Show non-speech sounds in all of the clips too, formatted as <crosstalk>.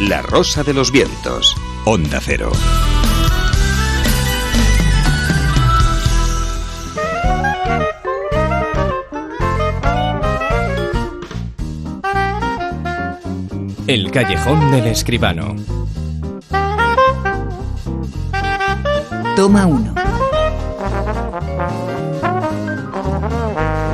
La Rosa de los Vientos. Onda Cero. El callejón del escribano. Toma uno.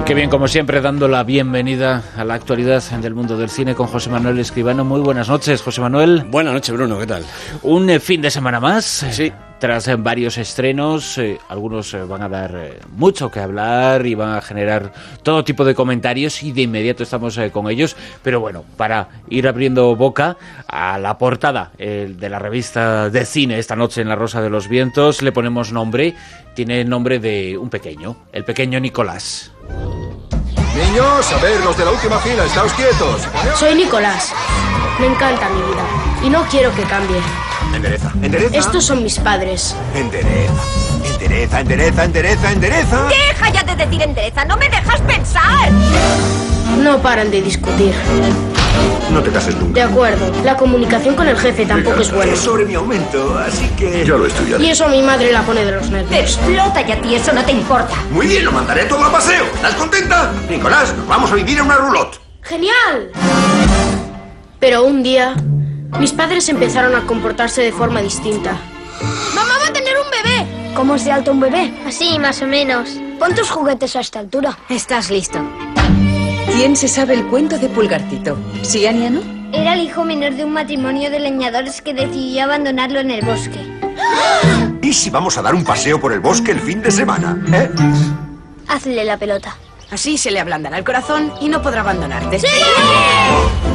Qué bien, como siempre, dando la bienvenida a la actualidad del mundo del cine con José Manuel Escribano. Muy buenas noches, José Manuel. Buenas noches, Bruno, ¿qué tal? Un eh, fin de semana más. Sí. Tras eh, varios estrenos, eh, algunos eh, van a dar eh, mucho que hablar y van a generar todo tipo de comentarios y de inmediato estamos eh, con ellos. Pero bueno, para ir abriendo boca a la portada eh, de la revista de cine esta noche en La Rosa de los Vientos, le ponemos nombre. Tiene el nombre de un pequeño, el pequeño Nicolás. Niños, a ver, los de la última fila, estáos quietos. Soy Nicolás. Me encanta mi vida y no quiero que cambie. Endereza, endereza. Estos son mis padres. Endereza, endereza, endereza, endereza, endereza. Deja ya de decir endereza, no me dejas pensar. No paran de discutir. No te cases De nunca. acuerdo, la comunicación con el jefe tampoco es buena. Es sobre mi aumento, así que... Ya lo estudiaré. Y eso a mi madre la pone de los Te nervios. explota y a ti eso no te importa. Muy bien, lo mandaré todo a paseo. ¿Estás contenta? Nicolás, nos vamos a vivir en una roulotte. ¡Genial! Pero un día, mis padres empezaron a comportarse de forma distinta. ¡Mamá va a tener un bebé! ¿Cómo es de alto un bebé? Así, más o menos. Pon tus juguetes a esta altura. Estás listo. ¿Quién se sabe el cuento de Pulgarcito? ¿Sí, Ania, no? Era el hijo menor de un matrimonio de leñadores que decidió abandonarlo en el bosque. ¿Y si vamos a dar un paseo por el bosque el fin de semana? ¿Eh? Hazle la pelota. Así se le ablandará el corazón y no podrá abandonarte.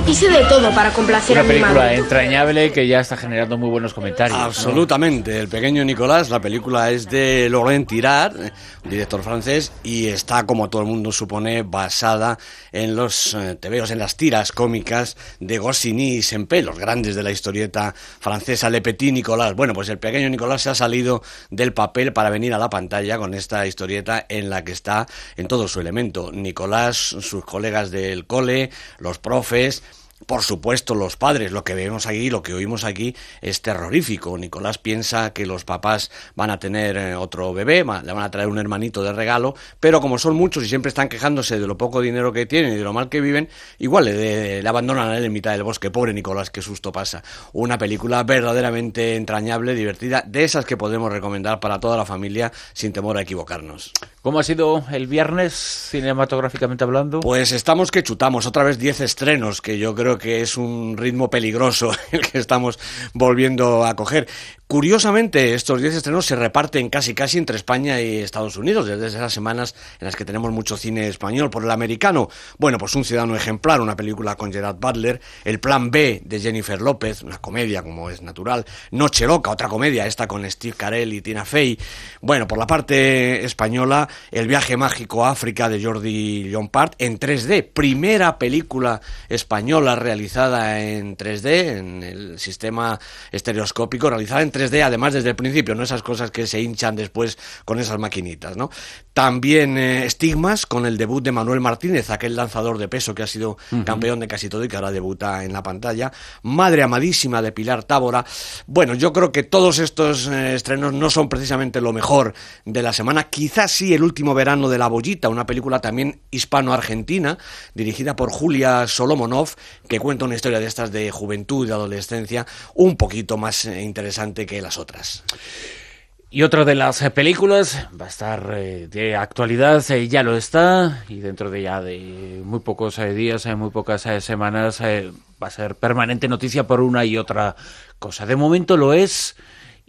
Hice de todo para complacer Una a mi película madre. entrañable que ya está generando muy buenos comentarios. ¿no? Absolutamente. El pequeño Nicolás, la película es de Laurent Tirard, un director francés, y está, como todo el mundo supone, basada en los eh, tebeos, en las tiras cómicas de Goscinny y Sempé, los grandes de la historieta francesa, Le Petit Nicolás. Bueno, pues el pequeño Nicolás se ha salido del papel para venir a la pantalla con esta historieta en la que está en todo su elemento. Nicolás, sus colegas del cole, los profes, por supuesto, los padres, lo que vemos aquí, lo que oímos aquí es terrorífico. Nicolás piensa que los papás van a tener eh, otro bebé, le van a traer un hermanito de regalo, pero como son muchos y siempre están quejándose de lo poco dinero que tienen y de lo mal que viven, igual le, le abandonan a él en mitad del bosque. Pobre Nicolás, qué susto pasa. Una película verdaderamente entrañable, divertida, de esas que podemos recomendar para toda la familia sin temor a equivocarnos. ¿Cómo ha sido el viernes, cinematográficamente hablando? Pues estamos que chutamos, otra vez 10 estrenos, que yo creo que es un ritmo peligroso <laughs> el que estamos volviendo a coger. Curiosamente, estos 10 estrenos se reparten casi casi entre España y Estados Unidos, desde esas semanas en las que tenemos mucho cine español por el americano. Bueno, pues Un ciudadano ejemplar, una película con Gerard Butler, El plan B de Jennifer López, una comedia como es natural, Noche loca, otra comedia, esta con Steve Carell y Tina Fey. Bueno, por la parte española, El viaje mágico a África de Jordi Llompart en 3D, primera película española realizada en 3D, en el sistema estereoscópico, realizada en 3D, además desde el principio, no esas cosas que se hinchan después con esas maquinitas, ¿no? También eh, Estigmas, con el debut de Manuel Martínez, aquel lanzador de peso que ha sido campeón de casi todo y que ahora debuta en la pantalla. Madre amadísima de Pilar Tábora. Bueno, yo creo que todos estos eh, estrenos no son precisamente lo mejor de la semana. Quizás sí el último verano de La Bollita, una película también hispano-argentina, dirigida por Julia Solomonov, que cuenta una historia de estas de juventud y adolescencia un poquito más eh, interesante que las otras. Y otra de las eh, películas va a estar eh, de actualidad, eh, ya lo está, y dentro de ya de muy pocos eh, días, muy pocas semanas, va a ser permanente noticia por una y otra cosa. De momento lo es,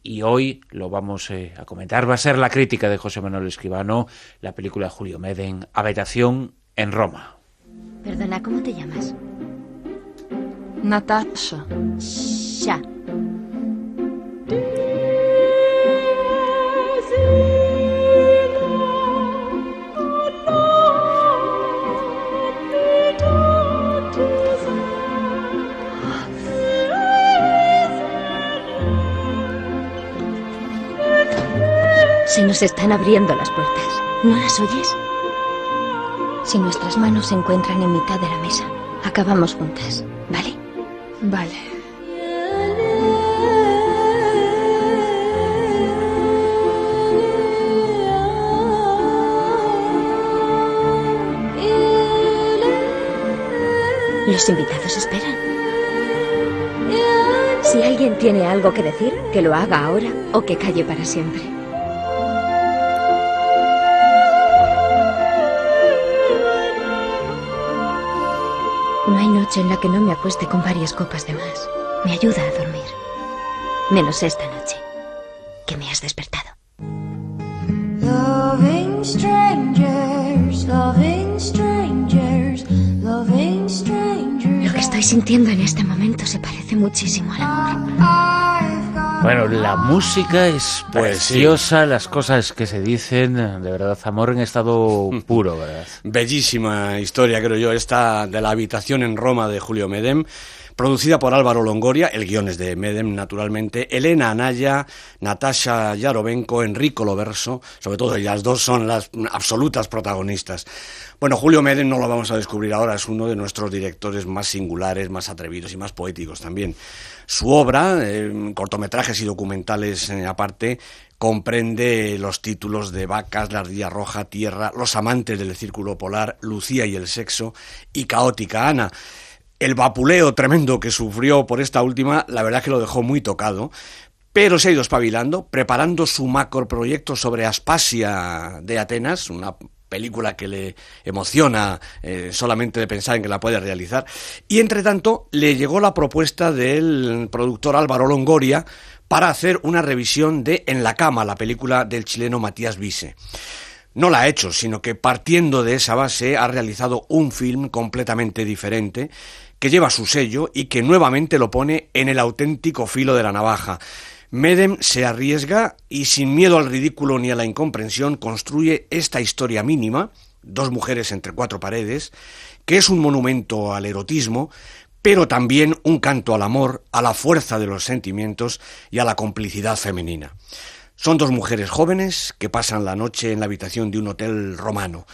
y hoy lo vamos a comentar. Va a ser la crítica de José Manuel Escribano, la película de Julio Meden, Habitación en Roma. Perdona, ¿cómo te llamas? Natasha. Se nos están abriendo las puertas. ¿No las oyes? Si nuestras manos se encuentran en mitad de la mesa, acabamos juntas, ¿vale? Vale. Los invitados esperan. Si alguien tiene algo que decir, que lo haga ahora o que calle para siempre. No hay noche en la que no me acueste con varias copas de más. Me ayuda a dormir. Menos esta sintiendo en este momento se parece muchísimo al amor. Bueno, la música es Pues preciosa, las cosas que se dicen, de verdad, amor en estado <laughs> puro, ¿verdad? Bellísima historia, creo yo, esta de la habitación en Roma de Julio Medem, producida por Álvaro Longoria, el guion es de Medem, naturalmente, Elena Anaya, Natasha Yarovenko, Enrico Loverso, sobre todo ellas dos son las absolutas protagonistas. Bueno, Julio Medem no lo vamos a descubrir ahora, es uno de nuestros directores más singulares, más atrevidos y más poéticos también. Su obra, eh, cortometrajes y documentales eh, aparte, comprende los títulos de Vacas, La Ardilla Roja, Tierra, Los Amantes del Círculo Polar, Lucía y el Sexo y Caótica Ana. El vapuleo tremendo que sufrió por esta última, la verdad que lo dejó muy tocado, pero se ha ido espabilando, preparando su macroproyecto sobre Aspasia de Atenas, una película que le emociona eh, solamente de pensar en que la puede realizar. Y entre tanto, le llegó la propuesta del productor Álvaro Longoria para hacer una revisión de En la cama, la película del chileno Matías Vise. No la ha hecho, sino que partiendo de esa base ha realizado un film completamente diferente que lleva su sello y que nuevamente lo pone en el auténtico filo de la navaja. Medem se arriesga y sin miedo al ridículo ni a la incomprensión construye esta historia mínima, dos mujeres entre cuatro paredes, que es un monumento al erotismo, pero también un canto al amor, a la fuerza de los sentimientos y a la complicidad femenina. Son dos mujeres jóvenes que pasan la noche en la habitación de un hotel romano.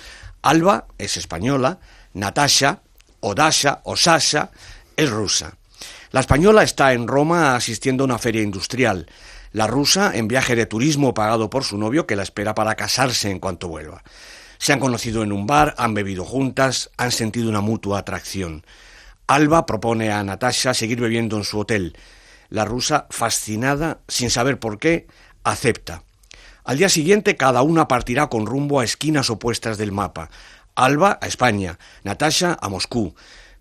Alba es española, Natasha, o Dasha, o Sasha, es rusa. La española está en Roma asistiendo a una feria industrial. La rusa en viaje de turismo pagado por su novio que la espera para casarse en cuanto vuelva. Se han conocido en un bar, han bebido juntas, han sentido una mutua atracción. Alba propone a Natasha seguir bebiendo en su hotel. La rusa, fascinada, sin saber por qué, acepta. Al día siguiente cada una partirá con rumbo a esquinas opuestas del mapa. Alba a España, Natasha a Moscú.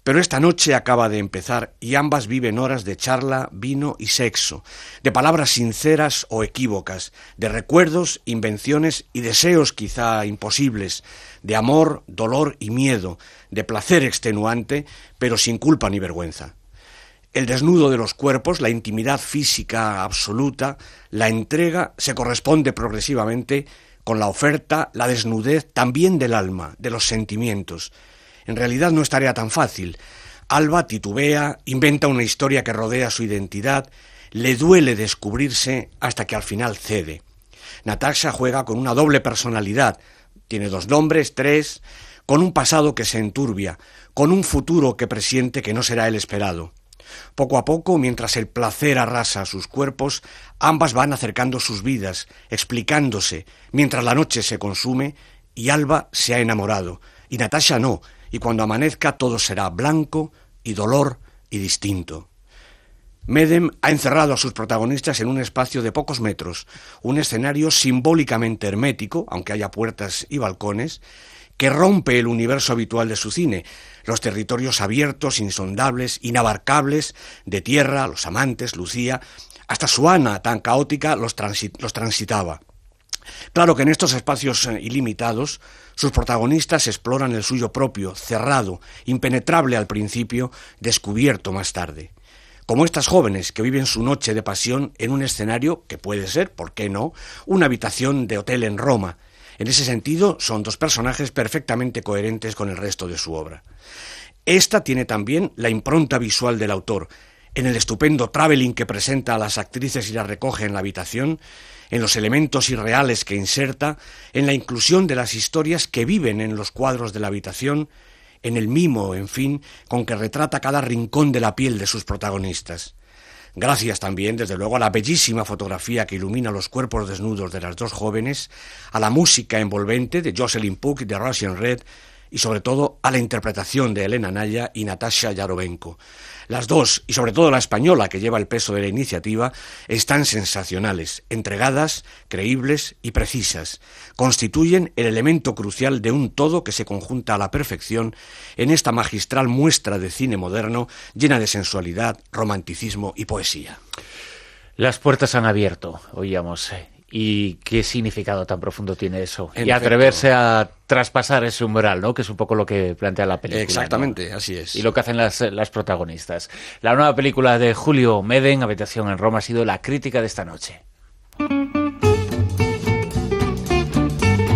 Pero esta noche acaba de empezar y ambas viven horas de charla, vino y sexo, de palabras sinceras o equívocas, de recuerdos, invenciones y deseos quizá imposibles, de amor, dolor y miedo, de placer extenuante, pero sin culpa ni vergüenza. El desnudo de los cuerpos, la intimidad física absoluta, la entrega se corresponde progresivamente con la oferta, la desnudez también del alma, de los sentimientos. En realidad no es tarea tan fácil. Alba titubea, inventa una historia que rodea su identidad, le duele descubrirse hasta que al final cede. Natasha juega con una doble personalidad, tiene dos nombres, tres, con un pasado que se enturbia, con un futuro que presiente que no será el esperado. Poco a poco, mientras el placer arrasa sus cuerpos, ambas van acercando sus vidas, explicándose, mientras la noche se consume y Alba se ha enamorado, y Natasha no, y cuando amanezca todo será blanco y dolor y distinto. Medem ha encerrado a sus protagonistas en un espacio de pocos metros, un escenario simbólicamente hermético, aunque haya puertas y balcones, que rompe el universo habitual de su cine, los territorios abiertos, insondables, inabarcables, de tierra, los amantes, Lucía, hasta su Ana, tan caótica, los, los transitaba. Claro que en estos espacios eh, ilimitados, sus protagonistas exploran el suyo propio, cerrado, impenetrable al principio, descubierto más tarde. Como estas jóvenes que viven su noche de pasión en un escenario que puede ser, ¿por qué no?, una habitación de hotel en Roma. En ese sentido, son dos personajes perfectamente coherentes con el resto de su obra. Esta tiene también la impronta visual del autor, en el estupendo traveling que presenta a las actrices y las recoge en la habitación, en los elementos irreales que inserta, en la inclusión de las historias que viven en los cuadros de la habitación, en el mimo, en fin, con que retrata cada rincón de la piel de sus protagonistas. Gracias también, desde luego, a la bellísima fotografía que ilumina los cuerpos desnudos de las dos jóvenes, a la música envolvente de Jocelyn Puck de Russian Red y sobre todo a la interpretación de Elena Naya y Natasha Yarovenko. Las dos, y sobre todo la española que lleva el peso de la iniciativa, están sensacionales, entregadas, creíbles y precisas. Constituyen el elemento crucial de un todo que se conjunta a la perfección en esta magistral muestra de cine moderno llena de sensualidad, romanticismo y poesía. Las puertas han abierto, oíamos. ¿Y qué significado tan profundo tiene eso? y atreverse a traspasar ese umbral, ¿no? Que es un poco lo que plantea la película. Exactamente, así es. Y lo que hacen las, las protagonistas. La nueva película de Julio Meden, Habitación en Roma, ha sido la crítica de esta noche.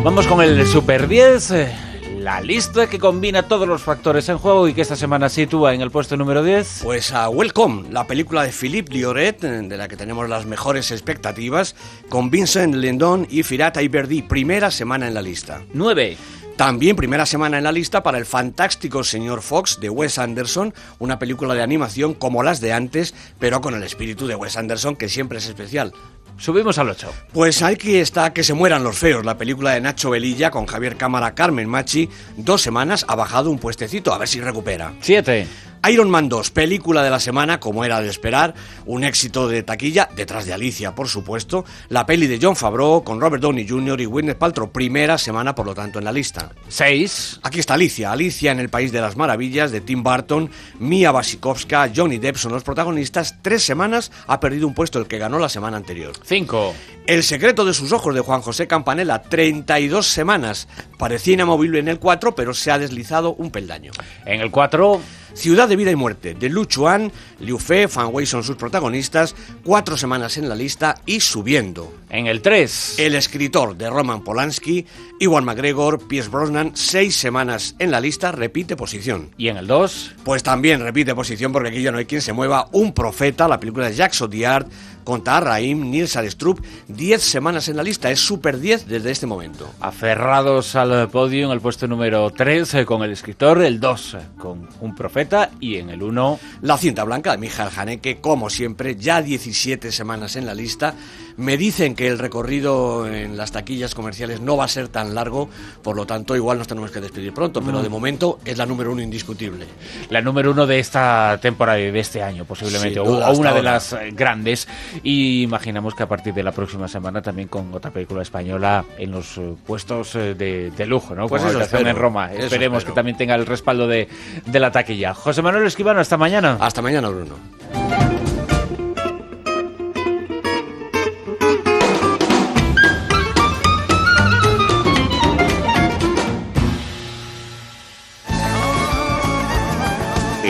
Vamos con el Super 10 la lista que combina todos los factores en juego y que esta semana sitúa en el puesto número 10. Pues a Welcome, la película de Philippe Lioret, de la que tenemos las mejores expectativas, con Vincent Lindon y Firata Iberdi, primera semana en la lista. 9. También primera semana en la lista para el fantástico Señor Fox de Wes Anderson, una película de animación como las de antes, pero con el espíritu de Wes Anderson que siempre es especial. Subimos al 8. Pues aquí está Que se mueran los feos, la película de Nacho Velilla con Javier Cámara, Carmen Machi. Dos semanas ha bajado un puestecito, a ver si recupera. 7. Iron Man 2, película de la semana, como era de esperar, un éxito de taquilla, detrás de Alicia, por supuesto, la peli de John Favreau con Robert Downey Jr. y Gwyneth Paltrow, primera semana, por lo tanto, en la lista. 6. Aquí está Alicia, Alicia en el País de las Maravillas, de Tim Burton, Mia Wasikowska, Johnny Depp son los protagonistas, tres semanas ha perdido un puesto el que ganó la semana anterior. 5. El secreto de sus ojos de Juan José Campanella, 32 semanas. Parecía inamovible en el 4, pero se ha deslizado un peldaño. En el 4... Ciudad de Vida y Muerte, de Lu Chuan, Liu Fe, Fan Wei son sus protagonistas, cuatro semanas en la lista y subiendo. En el 3. El escritor de Roman Polanski, Iwan McGregor, Pierce Brosnan, seis semanas en la lista, repite posición. ¿Y en el 2? Pues también repite posición porque aquí ya no hay quien se mueva. Un profeta, la película de Jacques Audiard, con Tahar Rahim, Nils Arestrup, 10 semanas en la lista, es Super 10 desde este momento. Aferrados al podio en el puesto número 3 eh, con el escritor, el 2 eh, con Un Profeta y en el 1... La cinta blanca de Mijael Haneke, como siempre, ya 17 semanas en la lista. Me dicen que el recorrido en las taquillas comerciales no va a ser tan largo, por lo tanto igual nos tenemos que despedir pronto, pero de momento es la número uno indiscutible. La número uno de esta temporada y de este año posiblemente, o, una de las eh, grandes. Y imaginamos que a partir de la próxima semana también con otra película española en los eh, puestos eh, de, lujo, ¿no? Pues Como en Roma. Esperemos que también tenga el respaldo de, de la taquilla. José Manuel Esquivano, hasta mañana. Hasta mañana, Bruno.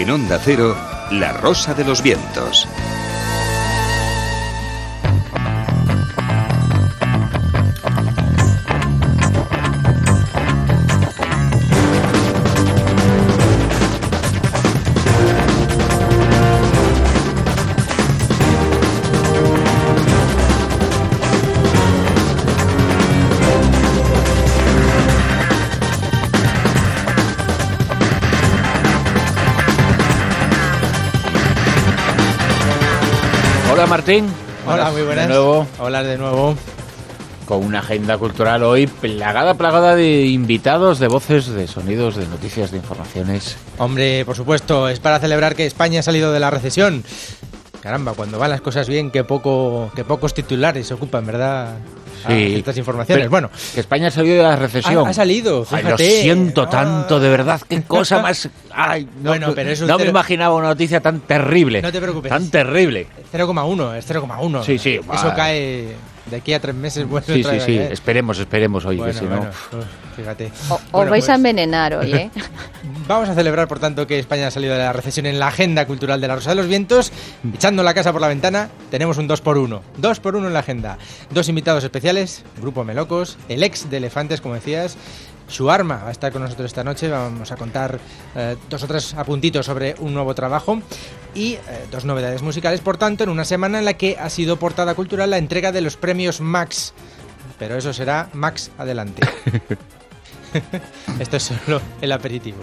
En Onda Cero, La Rosa de los Vientos. Martín. Hola, muy buenas. De nuevo. Hola de nuevo. Con una agenda cultural hoy plagada, plagada de invitados, de voces, de sonidos, de noticias, de informaciones. Hombre, por supuesto, es para celebrar que España ha salido de la recesión. Caramba, cuando van las cosas bien, qué poco, qué pocos titulares se ocupan, ¿verdad? Sí. estas informaciones. bueno, que España ha salido de la recesión. Ha, salido, fíjate. lo siento tanto, de verdad. Qué cosa <laughs> más. Ay, no, bueno, pero eso no me imaginaba una noticia tan terrible. No te preocupes. Tan terrible. 0,1, es 0,1. Sí, sí. Eso cae de aquí a tres meses. Bueno, sí, sí, sí. Esperemos, esperemos hoy. que si no... fíjate. os vais a pues envenenar hoy, ¿eh? <laughs> Vamos a celebrar, por tanto, que España ha salido de la recesión en la agenda cultural de la Rosa de los Vientos. Echando la casa por la ventana, tenemos un 2 por 1 2 por 1 en la agenda. Dos invitados especiales, Grupo Melocos, el ex de Elefantes, como decías, su arma va a estar con nosotros esta noche. Vamos a contar eh, dos o tres apuntitos sobre un nuevo trabajo y eh, dos novedades musicales. Por tanto, en una semana en la que ha sido portada cultural la entrega de los premios Max. Pero eso será Max adelante. <laughs> <laughs> Esto es solo el aperitivo.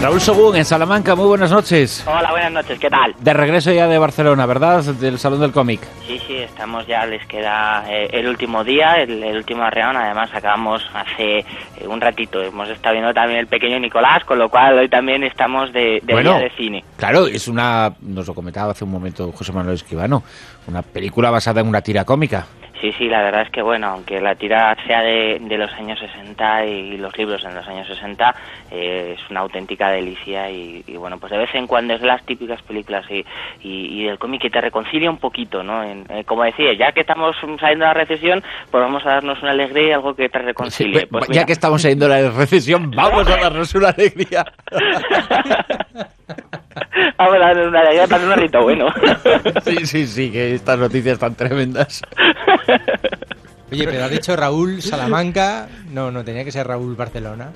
Raúl Sogún en Salamanca, muy buenas noches. Hola, buenas noches, ¿qué tal? De regreso ya de Barcelona, ¿verdad? Del Salón del Cómic. Sí, sí, estamos ya, les queda eh, el último día, el, el último arreón, además acabamos hace eh, un ratito, hemos estado viendo también el pequeño Nicolás, con lo cual hoy también estamos de, de Bueno, día de cine. Claro, es una, nos lo comentaba hace un momento José Manuel Escribano, una película basada en una tira cómica. Sí, sí, la verdad es que bueno, aunque la tira sea de, de los años 60 y los libros en los años 60, eh, es una auténtica delicia y, y, bueno, pues de vez en cuando es de las típicas películas y, y, y del cómic que te reconcilia un poquito, ¿no? En- eh, como decía, ya que estamos saliendo de la recesión, pues vamos a darnos una alegría y algo que te reconcilie. Pues ya que estamos saliendo de la recesión, vamos a darnos una alegría. <laughs> vamos a darnos una alegría para un rito bueno. Sí, sí, sí, que estas noticias están tremendas. <laughs> Oye, pero has dicho Raúl Salamanca. No, no, tenía que ser Raúl Barcelona.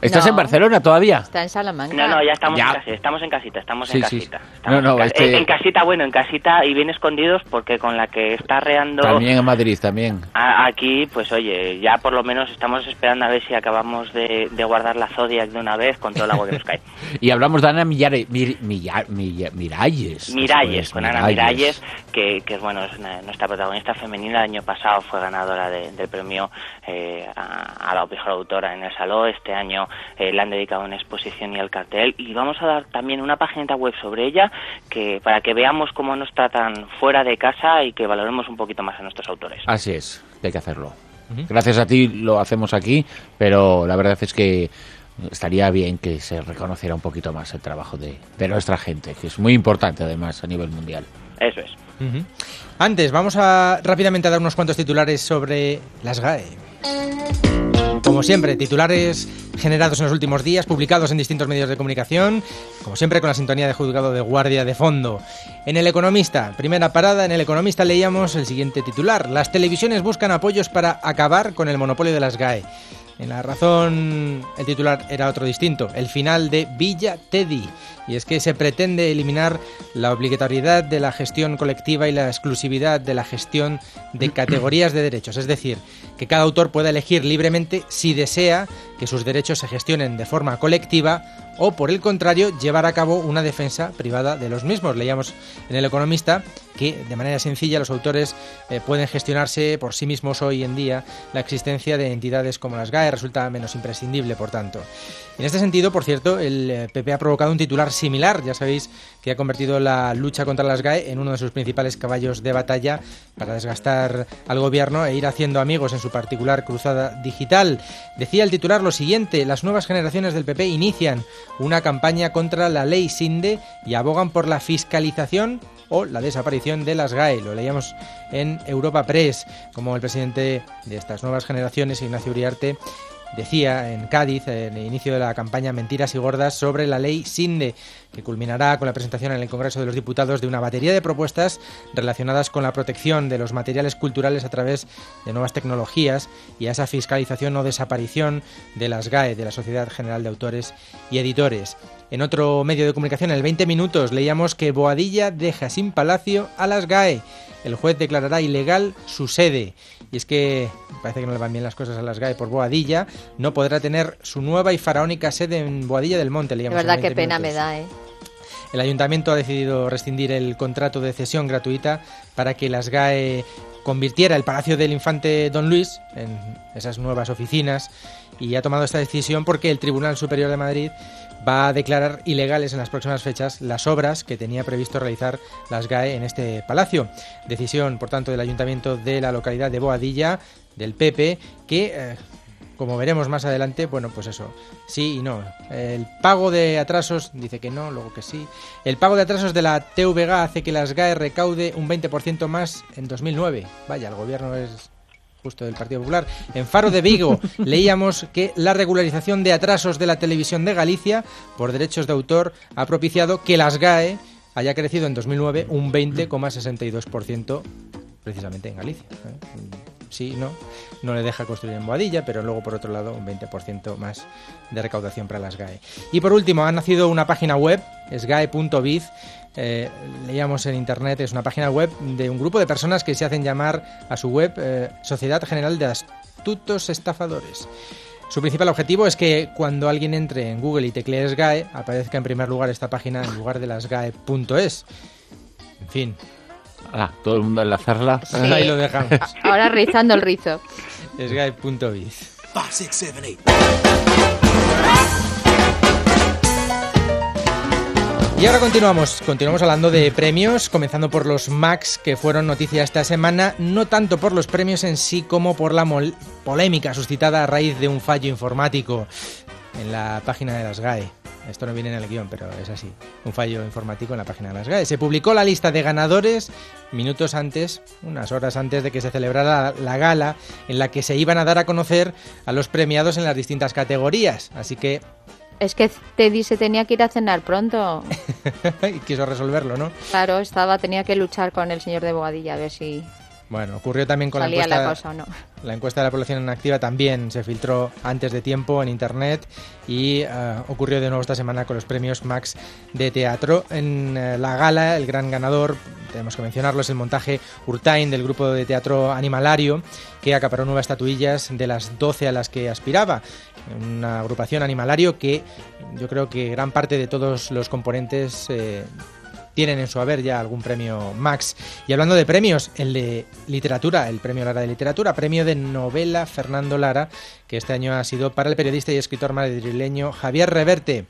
¿Estás No. en Barcelona todavía? Está en Salamanca. No, no, ya estamos, Ya. En, casita, estamos en casita, estamos Sí, en sí. casita. No, no, en, ca- este- en casita, bueno, en casita y bien escondidos porque con la que está reando También en Madrid, también. a- aquí, pues oye, ya por lo menos estamos esperando a ver si acabamos de, de guardar la Zodiac de una vez con todo el agua que nos cae. <laughs> Y hablamos de Ana Millare, Mir- Millar- Miralles. Miralles, con Ana Miralles, que, que bueno, es una- nuestra protagonista femenina. El año pasado fue ganadora de- del premio eh, a, a la mejor autora en el Salón. Este año eh, le han dedicado una exposición y el cartel. Y vamos a dar también una página web sobre ella que para que veamos cómo nos tratan fuera de casa y que valoremos un poquito más a nuestros autores. Así es, hay que hacerlo. Gracias a ti lo hacemos aquí, pero la verdad es que estaría bien que se reconociera un poquito más el trabajo de, de nuestra gente, que es muy importante además a nivel mundial. Eso es. Antes, vamos a rápidamente a dar unos cuantos titulares sobre las GAE. Como siempre, titulares generados en los últimos días, publicados en distintos medios de comunicación, como siempre con la sintonía de juzgado de guardia de fondo. En El Economista, primera parada, en El Economista leíamos el siguiente titular. Las televisiones buscan apoyos para acabar con el monopolio de las GAE. En la razón, el titular era otro distinto, el final de Villa Teddy. Y es que se pretende eliminar la obligatoriedad de la gestión colectiva y la exclusividad de la gestión de categorías de derechos. Es decir, que cada autor pueda elegir libremente si desea que sus derechos se gestionen de forma colectiva o, por el contrario, llevar a cabo una defensa privada de los mismos. Leíamos en El Economista que, de manera sencilla, los autores eh, pueden gestionarse por sí mismos hoy en día. La existencia de entidades como las GAE resulta menos imprescindible, por tanto. En este sentido, por cierto, el eh, PP ha provocado un titular similar. Ya sabéis que ha convertido la lucha contra las GAE en uno de sus principales caballos de batalla para desgastar al gobierno e ir haciendo amigos en su particular cruzada digital. Decía el titular lo siguiente, las nuevas generaciones del PP inician una campaña contra la ley SINDE y abogan por la fiscalización o la desaparición de las GAE. Lo leíamos en Europa Press, como el presidente de estas nuevas generaciones, Ignacio Uriarte, decía en Cádiz, en el inicio de la campaña Mentiras y Gordas, sobre la ley SINDE, que culminará con la presentación en el Congreso de los Diputados de una batería de propuestas relacionadas con la protección de los materiales culturales a través de nuevas tecnologías y a esa fiscalización o desaparición de las GAE, de la Sociedad General de Autores y Editores. En otro medio de comunicación, en el 20 minutos, leíamos que Boadilla deja sin palacio a las GAE. El juez declarará ilegal su sede. Y es que parece que no le van bien las cosas a las GAE por Boadilla. No podrá tener su nueva y faraónica sede en Boadilla del Monte. De en verdad, qué 20 pena minutos. me da, ¿eh? El ayuntamiento ha decidido rescindir el contrato de cesión gratuita para que las GAE convirtiera el Palacio del Infante Don Luis en esas nuevas oficinas y ha tomado esta decisión porque el Tribunal Superior de Madrid va a declarar ilegales en las próximas fechas las obras que tenía previsto realizar las GAE en este palacio. Decisión, por tanto, del ayuntamiento de la localidad de Boadilla, del PP, que... eh, como veremos más adelante, bueno, pues eso, sí y no. El pago de atrasos dice que no, luego que sí. El pago de atrasos de la TVG hace que las GAE recaude un 20% más en 2009. Vaya, el gobierno es justo del Partido Popular. En Faro de Vigo <laughs> leíamos que la regularización de atrasos de la televisión de Galicia por derechos de autor ha propiciado que las GAE haya crecido en 2009 un 20,62% precisamente en Galicia. ¿eh? Sí, no, no le deja construir en Boadilla, pero luego por otro lado un 20% más de recaudación para las GAE. Y por último, ha nacido una página web, es gae.biz, eh, leíamos en internet, es una página web de un grupo de personas que se hacen llamar a su web eh, Sociedad General de Astutos Estafadores. Su principal objetivo es que cuando alguien entre en Google y teclee SGAE, aparezca en primer lugar esta página en lugar de las GAE.es. En fin. Ah, todo el mundo enlazarla. Ahí lo dejamos. <laughs> Ahora rizando el rizo. SGAE.biz. Y ahora continuamos, continuamos hablando de premios, comenzando por los Max que fueron noticia esta semana, no tanto por los premios en sí como por la polémica suscitada a raíz de un fallo informático en la página de las GAE. Esto no viene en el guion, pero es así. Un fallo informático en la página de las GAE. Se publicó la lista de ganadores minutos antes, unas horas antes de que se celebrara la gala en la que se iban a dar a conocer a los premiados en las distintas categorías. Así que es que Teddy se tenía que ir a cenar pronto. <laughs> y quiso resolverlo, ¿no? Claro, estaba, tenía que luchar con el señor de Boadilla a ver si bueno, ocurrió también con la encuesta. La, cosa, ¿no? la encuesta de la población activa también se filtró antes de tiempo en internet y eh, ocurrió de nuevo esta semana con los premios Max de teatro. En eh, la gala, el gran ganador, tenemos que mencionarlo, es el montaje Urtain del grupo de teatro Animalario, que acaparó nuevas estatuillas de las 12 a las que aspiraba. Una agrupación animalario que yo creo que gran parte de todos los componentes eh, tienen en su haber ya algún premio Max. Y hablando de premios, el de literatura, el premio Lara de literatura, premio de novela Fernando Lara, que este año ha sido para el periodista y escritor madrileño Javier Reverte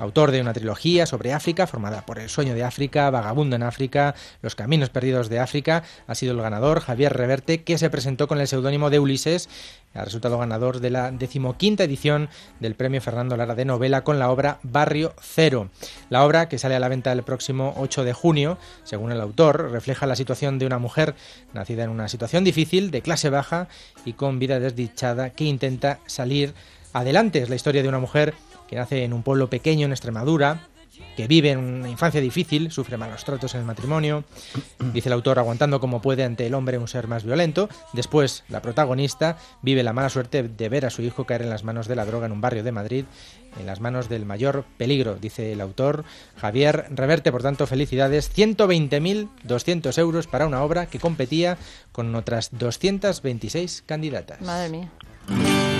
autor de una trilogía sobre África, formada por El sueño de África, Vagabundo en África, Los caminos perdidos de África, ha sido el ganador Javier Reverte, que se presentó con el seudónimo de Ulises, ha resultado ganador de la decimoquinta edición del premio Fernando Lara de novela con la obra Barrio Cero. La obra, que sale a la venta el próximo 8 de junio, según el autor, refleja la situación de una mujer nacida en una situación difícil, de clase baja y con vida desdichada, que intenta salir adelante. Es la historia de una mujer que nace en un pueblo pequeño en Extremadura, que vive en una infancia difícil, sufre malos tratos en el matrimonio, dice el autor aguantando como puede ante el hombre un ser más violento. Después, la protagonista vive la mala suerte de ver a su hijo caer en las manos de la droga en un barrio de Madrid, en las manos del mayor peligro, dice el autor. Javier Reverte, por tanto, felicidades. 120.200 euros para una obra que competía con otras 226 candidatas. Madre mía.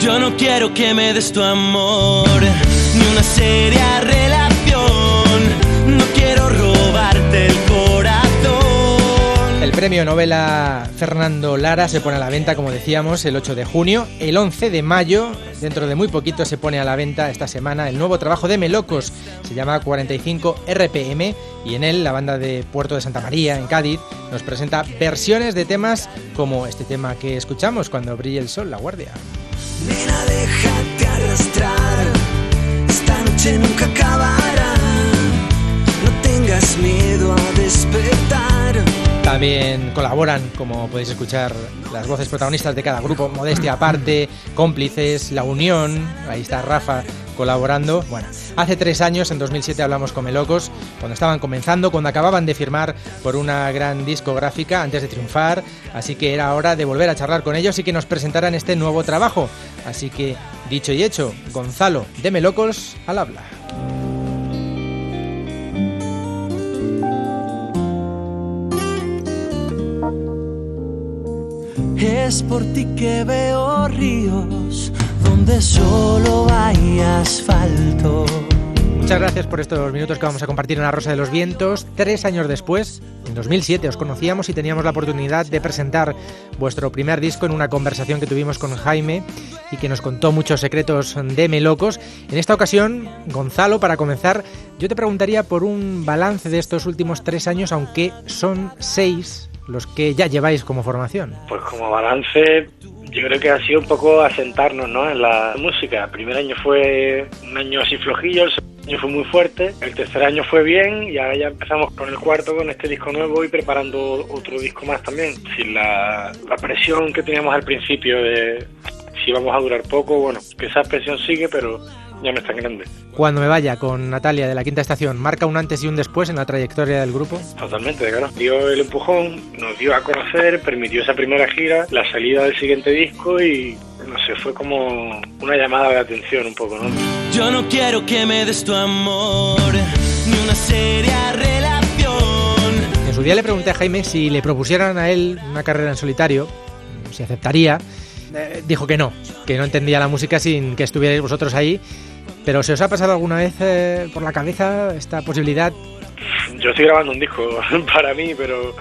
Yo no quiero que me des tu amor, ni una seria relación. No quiero robarte el corazón. El premio novela Fernando Lara se pone a la venta, como decíamos, el 8 de junio. El 11 de mayo, dentro de muy poquito, se pone a la venta esta semana el nuevo trabajo de Melocos. Se llama 45 RPM y en él la banda de Puerto de Santa María, en Cádiz, nos presenta versiones de temas como este tema que escuchamos cuando brille el sol, La Guardia. Nena, déjate arrastrar. Esta noche nunca acabará. No tengas miedo a despertar. También colaboran, como podéis escuchar, las voces protagonistas de cada grupo, Modestia aparte, cómplices, La Unión, ahí está Rafa colaborando. Bueno, hace tres años, en 2007, hablamos con Melocos, cuando estaban comenzando, cuando acababan de firmar por una gran discográfica antes de triunfar, así que era hora de volver a charlar con ellos y que nos presentaran este nuevo trabajo. Así que, dicho y hecho, Gonzalo de Melocos al habla. Es por ti que veo ríos donde solo hay asfalto. Muchas gracias por estos minutos que vamos a compartir en La Rosa de los Vientos. Tres años después, en 2007, os conocíamos y teníamos la oportunidad de presentar vuestro primer disco en una conversación que tuvimos con Jaime y que nos contó muchos secretos de Melocos. En esta ocasión, Gonzalo, para comenzar, yo te preguntaría por un balance de estos últimos tres años, aunque son seis los que ya lleváis como formación. Pues como balance, yo creo que ha sido un poco asentarnos ¿no? en la música. El primer año fue un año así flojillo, el segundo año fue muy fuerte, el tercer año fue bien y ahora ya empezamos con el cuarto, con este disco nuevo y preparando otro disco más también. Sin la, la presión que teníamos al principio de si vamos a durar poco, bueno, que esa presión sigue, pero ya no es tan grande. Cuando me vaya con Natalia de la quinta estación, ¿marca un antes y un después en la trayectoria del grupo? Totalmente, claro. Dio el empujón, nos dio a conocer, permitió esa primera gira, la salida del siguiente disco y no sé, fue como una llamada de atención un poco, ¿no? Yo no quiero que me des tu amor, ni una seria relación. En su día le pregunté a Jaime si le propusieran a él una carrera en solitario, si aceptaría eh, dijo que no, que no entendía la música sin que estuvierais vosotros ahí. Pero ¿se os ha pasado alguna vez eh, por la cabeza esta posibilidad? Yo estoy grabando un disco <laughs> para mí, pero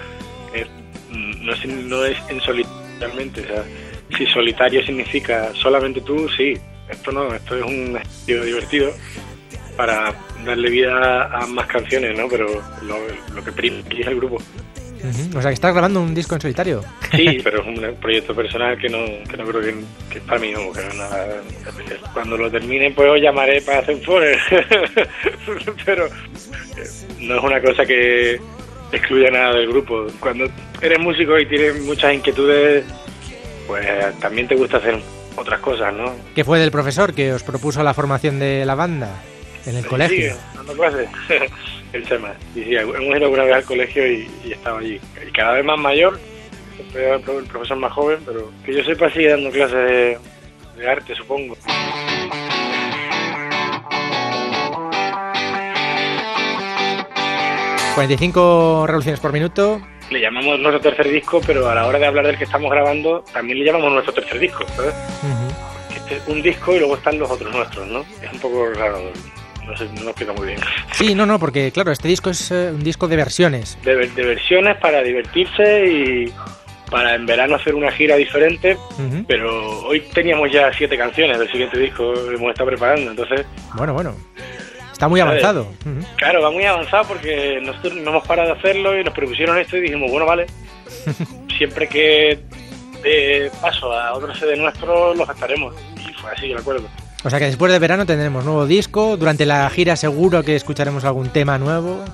eh, no, es, no es en solitario realmente. O sea, si solitario significa solamente tú, sí. Esto no, esto es un estilo divertido para darle vida a más canciones, ¿no? Pero lo, que prima es el grupo. O sea, que estás grabando un disco en solitario. Sí, <laughs> pero es un proyecto personal que no, que no creo que, que es para mí, no, que no es nada especial. Cuando lo termine, pues os llamaré para hacer fones. <laughs> pero eh, no es una cosa que excluya nada del grupo. Cuando eres músico y tienes muchas inquietudes, pues también te gusta hacer otras cosas, ¿no? ¿Qué fue del profesor que os propuso la formación de la banda en el colegio? Sí, dando clases. el tema. Y sí, hemos ido alguna vez al colegio y, y estaba allí. Y cada vez más mayor, siempre era el pro- el profesor más joven, pero que yo sepa sigue dando clases de, de arte, supongo. ¿45 revoluciones por minuto? Le llamamos nuestro tercer disco, pero a la hora de hablar del que estamos grabando, también le llamamos nuestro tercer disco, ¿sabes? Que Este es un disco y luego están los otros nuestros, ¿no? Es un poco raro, no sé, no explica muy bien. Sí, no, no, porque claro, este disco es eh, un disco de versiones. De, de versiones para divertirse y para en verano hacer una gira diferente, pero hoy teníamos ya siete canciones del siguiente disco que hemos estado preparando, entonces, Bueno, bueno. Está muy avanzado. Ujú. claro, va muy avanzado porque nosotros no hemos parado de hacerlo y nos propusieron esto y dijimos, bueno, vale, <laughs> siempre que dé paso a otro CD nuestro, los gastaremos. Y fue así, yo recuerdo. O sea que después de verano tendremos nuevo disco. Durante la gira seguro que escucharemos algún tema nuevo.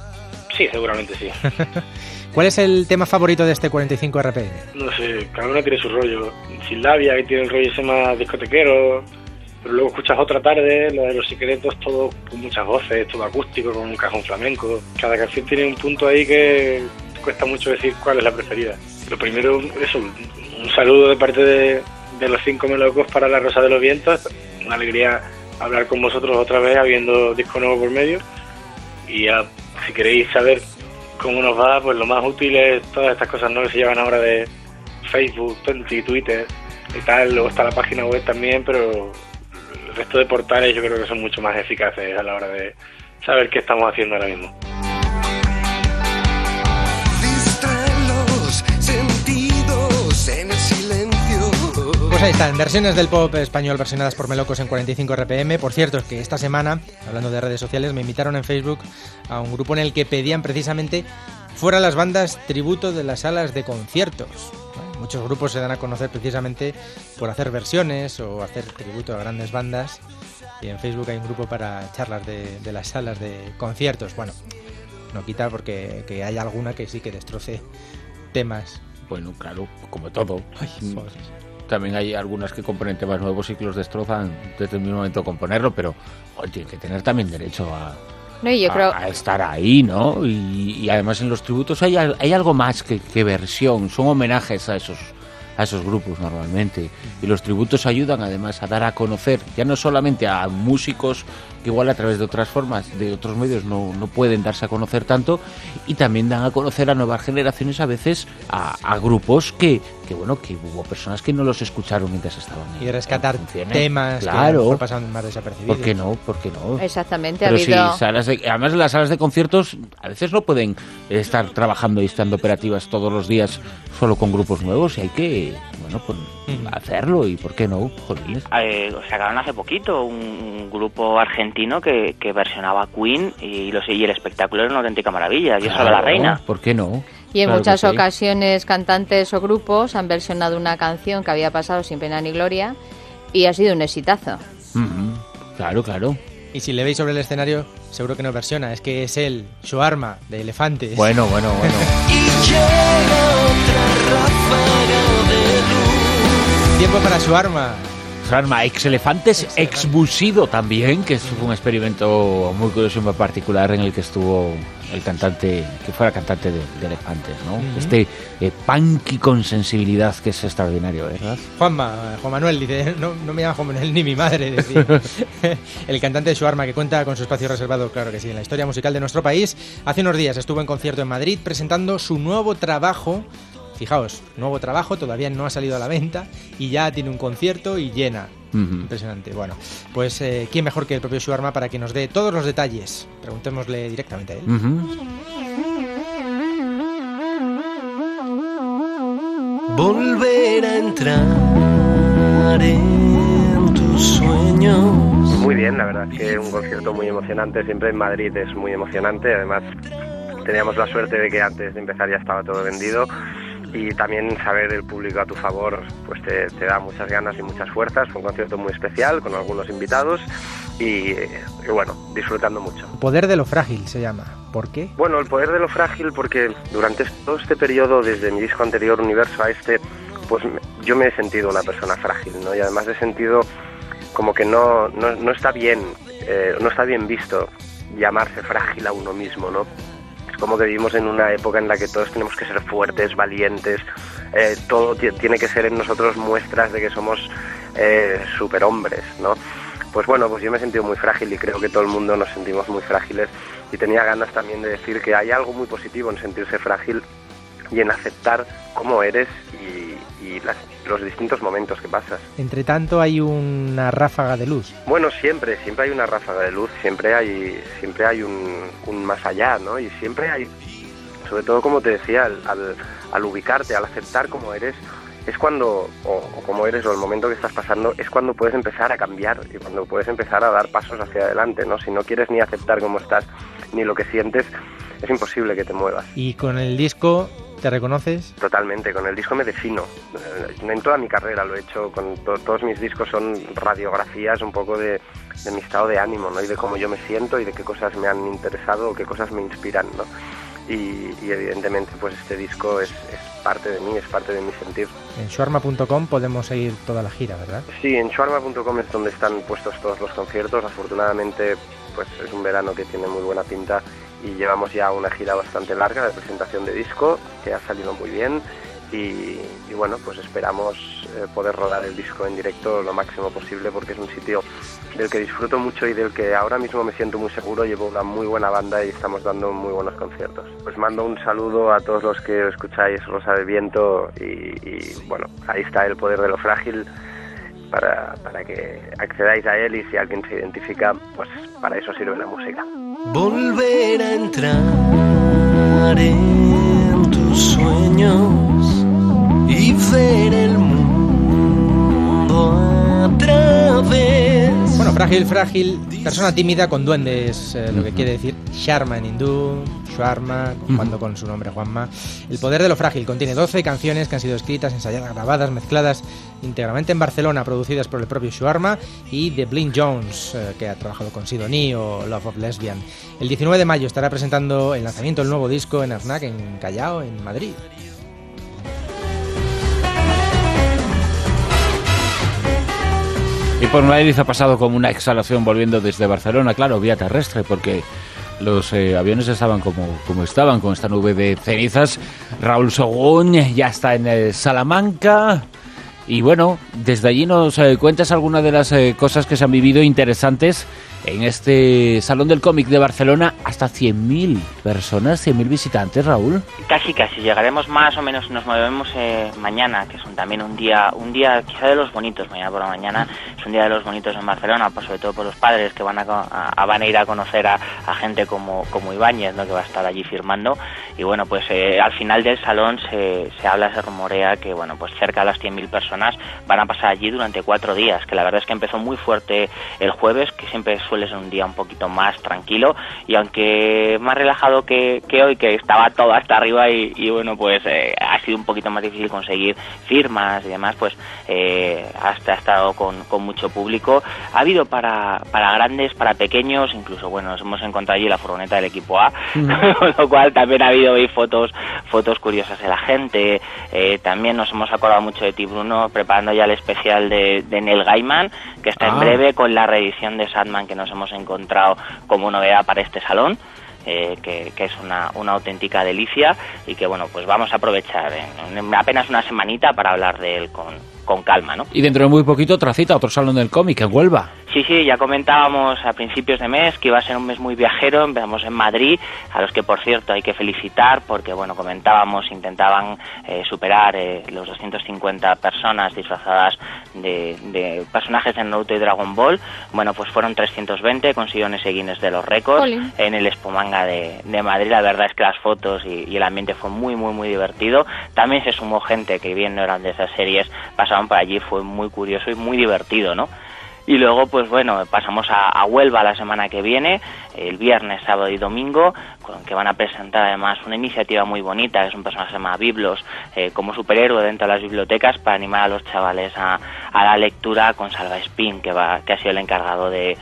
Sí, seguramente sí. <laughs> ¿Cuál es el tema favorito de este 45 RPM? No sé, cada uno tiene su rollo. Sin labia, que tiene el rollo ese más discotequero. Pero luego escuchas otra tarde, lo de los secretos, todo con muchas voces, todo acústico, con un cajón flamenco. Cada canción tiene un punto ahí que cuesta mucho decir cuál es la preferida. Lo primero, eso, un saludo de parte de, de los cinco melocos para la Rosa de los Vientos. Una alegría hablar con vosotros otra vez, habiendo disco nuevo por medio. Y ya, si queréis saber cómo nos va, pues lo más útil es todas estas cosas ¿no? que se llevan ahora de Facebook, Twitter y tal. Luego está la página web también, pero el resto de portales yo creo que son mucho más eficaces a la hora de saber qué estamos haciendo ahora mismo. Pues ahí están, versiones del pop español versionadas por Melocos en 45 RPM. Por cierto, es que esta semana, hablando de redes sociales, me invitaron en Facebook a un grupo en el que pedían precisamente fuera las bandas tributo de las salas de conciertos. Muchos grupos se dan a conocer precisamente por hacer versiones o hacer tributo a grandes bandas. Y en Facebook hay un grupo para charlas de, de las salas de conciertos. Bueno, no quita porque que haya alguna que sí que destroce temas. Bueno, claro, como todo. Ay. También hay algunas que componen temas nuevos y que los destrozan desde el mismo momento de componerlo, pero joder, tiene que tener también derecho a, No, y yo a- creo, a estar ahí, ¿no? Y, y además en los tributos hay, hay algo más que, que versión, son homenajes a esos a esos grupos normalmente y los tributos ayudan además a dar a conocer ya no solamente a músicos que igual a través de otras formas de otros medios no, no pueden darse a conocer tanto y también dan a conocer a nuevas generaciones a veces a, a grupos que, que bueno que hubo personas que no los escucharon mientras estaban en- Y rescatar en funciones. temas que claro mejor pasan más desapercibidos. ¿Por qué no? ¿Por qué no? exactamente, ha Pero sí, habido... salas de- además las salas de conciertos a veces no pueden estar trabajando y estando operativas todos los días solo con grupos nuevos y hay que, bueno, pues hacerlo y por qué no, jolines. Eh, sacaron hace poquito un, grupo argentino que, que versionaba Queen y, los, y el espectáculo era una auténtica maravilla. Yo soy la Claro, reina. ¿Por qué no? Y en Claro muchas sí. ocasiones cantantes o grupos han versionado una canción que había pasado sin pena ni gloria y ha sido un exitazo. Claro, claro. Y si le veis sobre el escenario, seguro que no versiona, es que es él, su arma de elefantes. Bueno, bueno, bueno. <laughs> Tiempo para su arma. Su arma, ex elefantes, ex busido también, que fue un experimento muy curioso y muy particular en el que estuvo el cantante, que fuera cantante de, de elefantes, ¿no? Este eh, punky con sensibilidad que es extraordinario, ¿verdad? Juanma, Juan Manuel dice, no, no me llama Juan Manuel ni mi madre, decía. <laughs> el cantante de su arma que cuenta con su espacio reservado, claro que sí, en la historia musical de nuestro país. Hace unos días estuvo en concierto en Madrid presentando su nuevo trabajo Fijaos, nuevo trabajo, todavía no ha salido a la venta y ya tiene un concierto y llena. Impresionante. Bueno, pues eh, ¿quién mejor que el propio Shuarma para que nos dé todos los detalles? Preguntémosle directamente a él. Volver a entrar en tus sueños. Muy bien, la verdad es que un concierto muy emocionante, siempre en Madrid es muy emocionante, además teníamos la suerte de que antes de empezar ya estaba todo vendido y también saber el público a tu favor pues te, te da muchas ganas y muchas fuerzas, fue un concierto muy especial con algunos invitados y, y bueno, disfrutando mucho. Poder de lo frágil se llama. ¿Por qué? Bueno, el poder de lo frágil porque durante todo este periodo, desde mi disco anterior, Universo, a este, pues yo me he sentido una persona frágil, ¿no? Y además he sentido como que no, no, no está bien, eh, no está bien visto llamarse frágil a uno mismo, ¿no? Como que vivimos en una época en la que todos tenemos que ser fuertes, valientes, eh, todo ti- tiene que ser en nosotros muestras de que somos eh, superhombres, ¿no? Pues bueno, pues yo me he sentido muy frágil y creo que todo el mundo nos sentimos muy frágiles y tenía ganas también de decir que hay algo muy positivo en sentirse frágil y en aceptar cómo eres y, y las- los distintos momentos que pasas. Entre tanto hay una ráfaga de luz. Bueno, siempre, siempre hay una ráfaga de luz, siempre hay, siempre hay un, un más allá, ¿no? Y siempre hay, sobre todo como te decía, al, al, al ubicarte, al aceptar cómo eres, es cuando, o, o como eres, o el momento que estás pasando, es cuando puedes empezar a cambiar y cuando puedes empezar a dar pasos hacia adelante, ¿no? Si no quieres ni aceptar cómo estás, ni lo que sientes, es imposible que te muevas. Y con el disco, ¿te reconoces? Totalmente, con el disco me defino. En toda mi carrera lo he hecho, con to- todos mis discos son radiografías un poco de, de mi estado de ánimo, ¿no? Y de cómo yo me siento y de qué cosas me han interesado o qué cosas me inspiran, ¿no? Y, y evidentemente pues este disco es, es parte de mí, es parte de mi sentir. En shuarma.com podemos seguir toda la gira, ¿verdad? Sí, en shuarma.com es donde están puestos todos los conciertos. Afortunadamente, pues es un verano que tiene muy buena pinta y llevamos ya una gira bastante larga de presentación de disco que ha salido muy bien y, bueno, pues esperamos eh, poder rodar el disco en directo lo máximo posible porque es un sitio del que disfruto mucho y del que ahora mismo me siento muy seguro. Llevo una muy buena banda y estamos dando muy buenos conciertos. Pues mando un saludo a todos los que escucháis Rosa del Viento y, y bueno, ahí está el poder de lo frágil para, para que accedáis a él y si alguien se identifica, pues para eso sirve la música. Volver a entrar en tus sueños y ver el mundo a través. Bueno, frágil, frágil, persona tímida con duendes, eh, lo que quiere decir Sharma en hindú, Sharma, cuando con su nombre Juanma. El poder de lo frágil contiene 12 canciones que han sido escritas, ensayadas, grabadas, mezcladas íntegramente en Barcelona, producidas por el propio Shuarma y The Blind Jones, eh, que ha trabajado con Sidonie o Love of Lesbian. El 19 de mayo estará presentando el lanzamiento del nuevo disco en Arnac, en Callao, en Madrid. Y por Madrid ha pasado como una exhalación volviendo desde Barcelona, claro, vía terrestre, porque los eh, aviones estaban como, como estaban, con esta nube de cenizas. Raúl Sogún ya está en Salamanca. Y bueno, desde allí nos eh, cuentas algunas de las eh, cosas que se han vivido interesantes en este Salón del Cómic de Barcelona. Hasta 100.000 personas, 100.000 visitantes, Raúl. Casi, casi. Llegaremos más o menos, nos movemos eh, mañana, que es también un día, un día quizá de los bonitos, mañana por la mañana. Es un día de los bonitos en Barcelona, pues sobre todo por los padres que van a, a- van a ir a conocer a, a gente como, como Ibáñez, ¿no? que va a estar allí firmando. Y bueno, pues eh, al final del salón se, se habla, se rumorea que bueno, pues cerca de las 100.000 personas van a pasar allí durante cuatro días, que la verdad es que empezó muy fuerte el jueves, que siempre suele ser un día un poquito más tranquilo, y aunque más relajado que, que hoy, que estaba todo hasta arriba y, y bueno, pues eh, ha sido un poquito más difícil conseguir firmas y demás, pues eh, hasta ha estado con, con mucho público. Ha habido para, para grandes, para pequeños, incluso bueno, nos hemos encontrado allí la furgoneta del equipo A, <laughs> con lo cual también ha habido ahí fotos, fotos curiosas de la gente. Eh, también nos hemos acordado mucho de ti, Bruno, preparando ya el especial de, de Neil Gaiman, que está en Ah. breve con la reedición de Sandman que nos hemos encontrado como novedad para este salón. eh, que, es una, auténtica delicia y que bueno pues vamos a aprovechar en apenas una semanita para hablar de él con, con calma, ¿no? Y dentro de muy poquito otra cita, otro salón del cómic en Huelva. Sí, sí, ya comentábamos a principios de mes que iba a ser un mes muy viajero, empezamos en Madrid, a los que por cierto hay que felicitar porque, bueno, comentábamos, intentaban eh, superar eh, los 250 personas disfrazadas de, de, personajes de Naruto y Dragon Ball, bueno, pues fueron 320, consiguieron ese Guinness de los récords en el Espomanga de, de, Madrid, la verdad es que las fotos y, y, el ambiente fue muy, muy, muy divertido, también se sumó gente que bien no eran de esas series, pasaban por allí, fue muy curioso y muy divertido, ¿no? Y luego, pues bueno, pasamos a, Huelva la semana que viene, el viernes, sábado y domingo, con que van a presentar además una iniciativa muy bonita, que es un personaje que se llama Biblos, eh, como superhéroe dentro de las bibliotecas para animar a los chavales a, la lectura con Salva Spin, que, va, que ha sido el encargado de,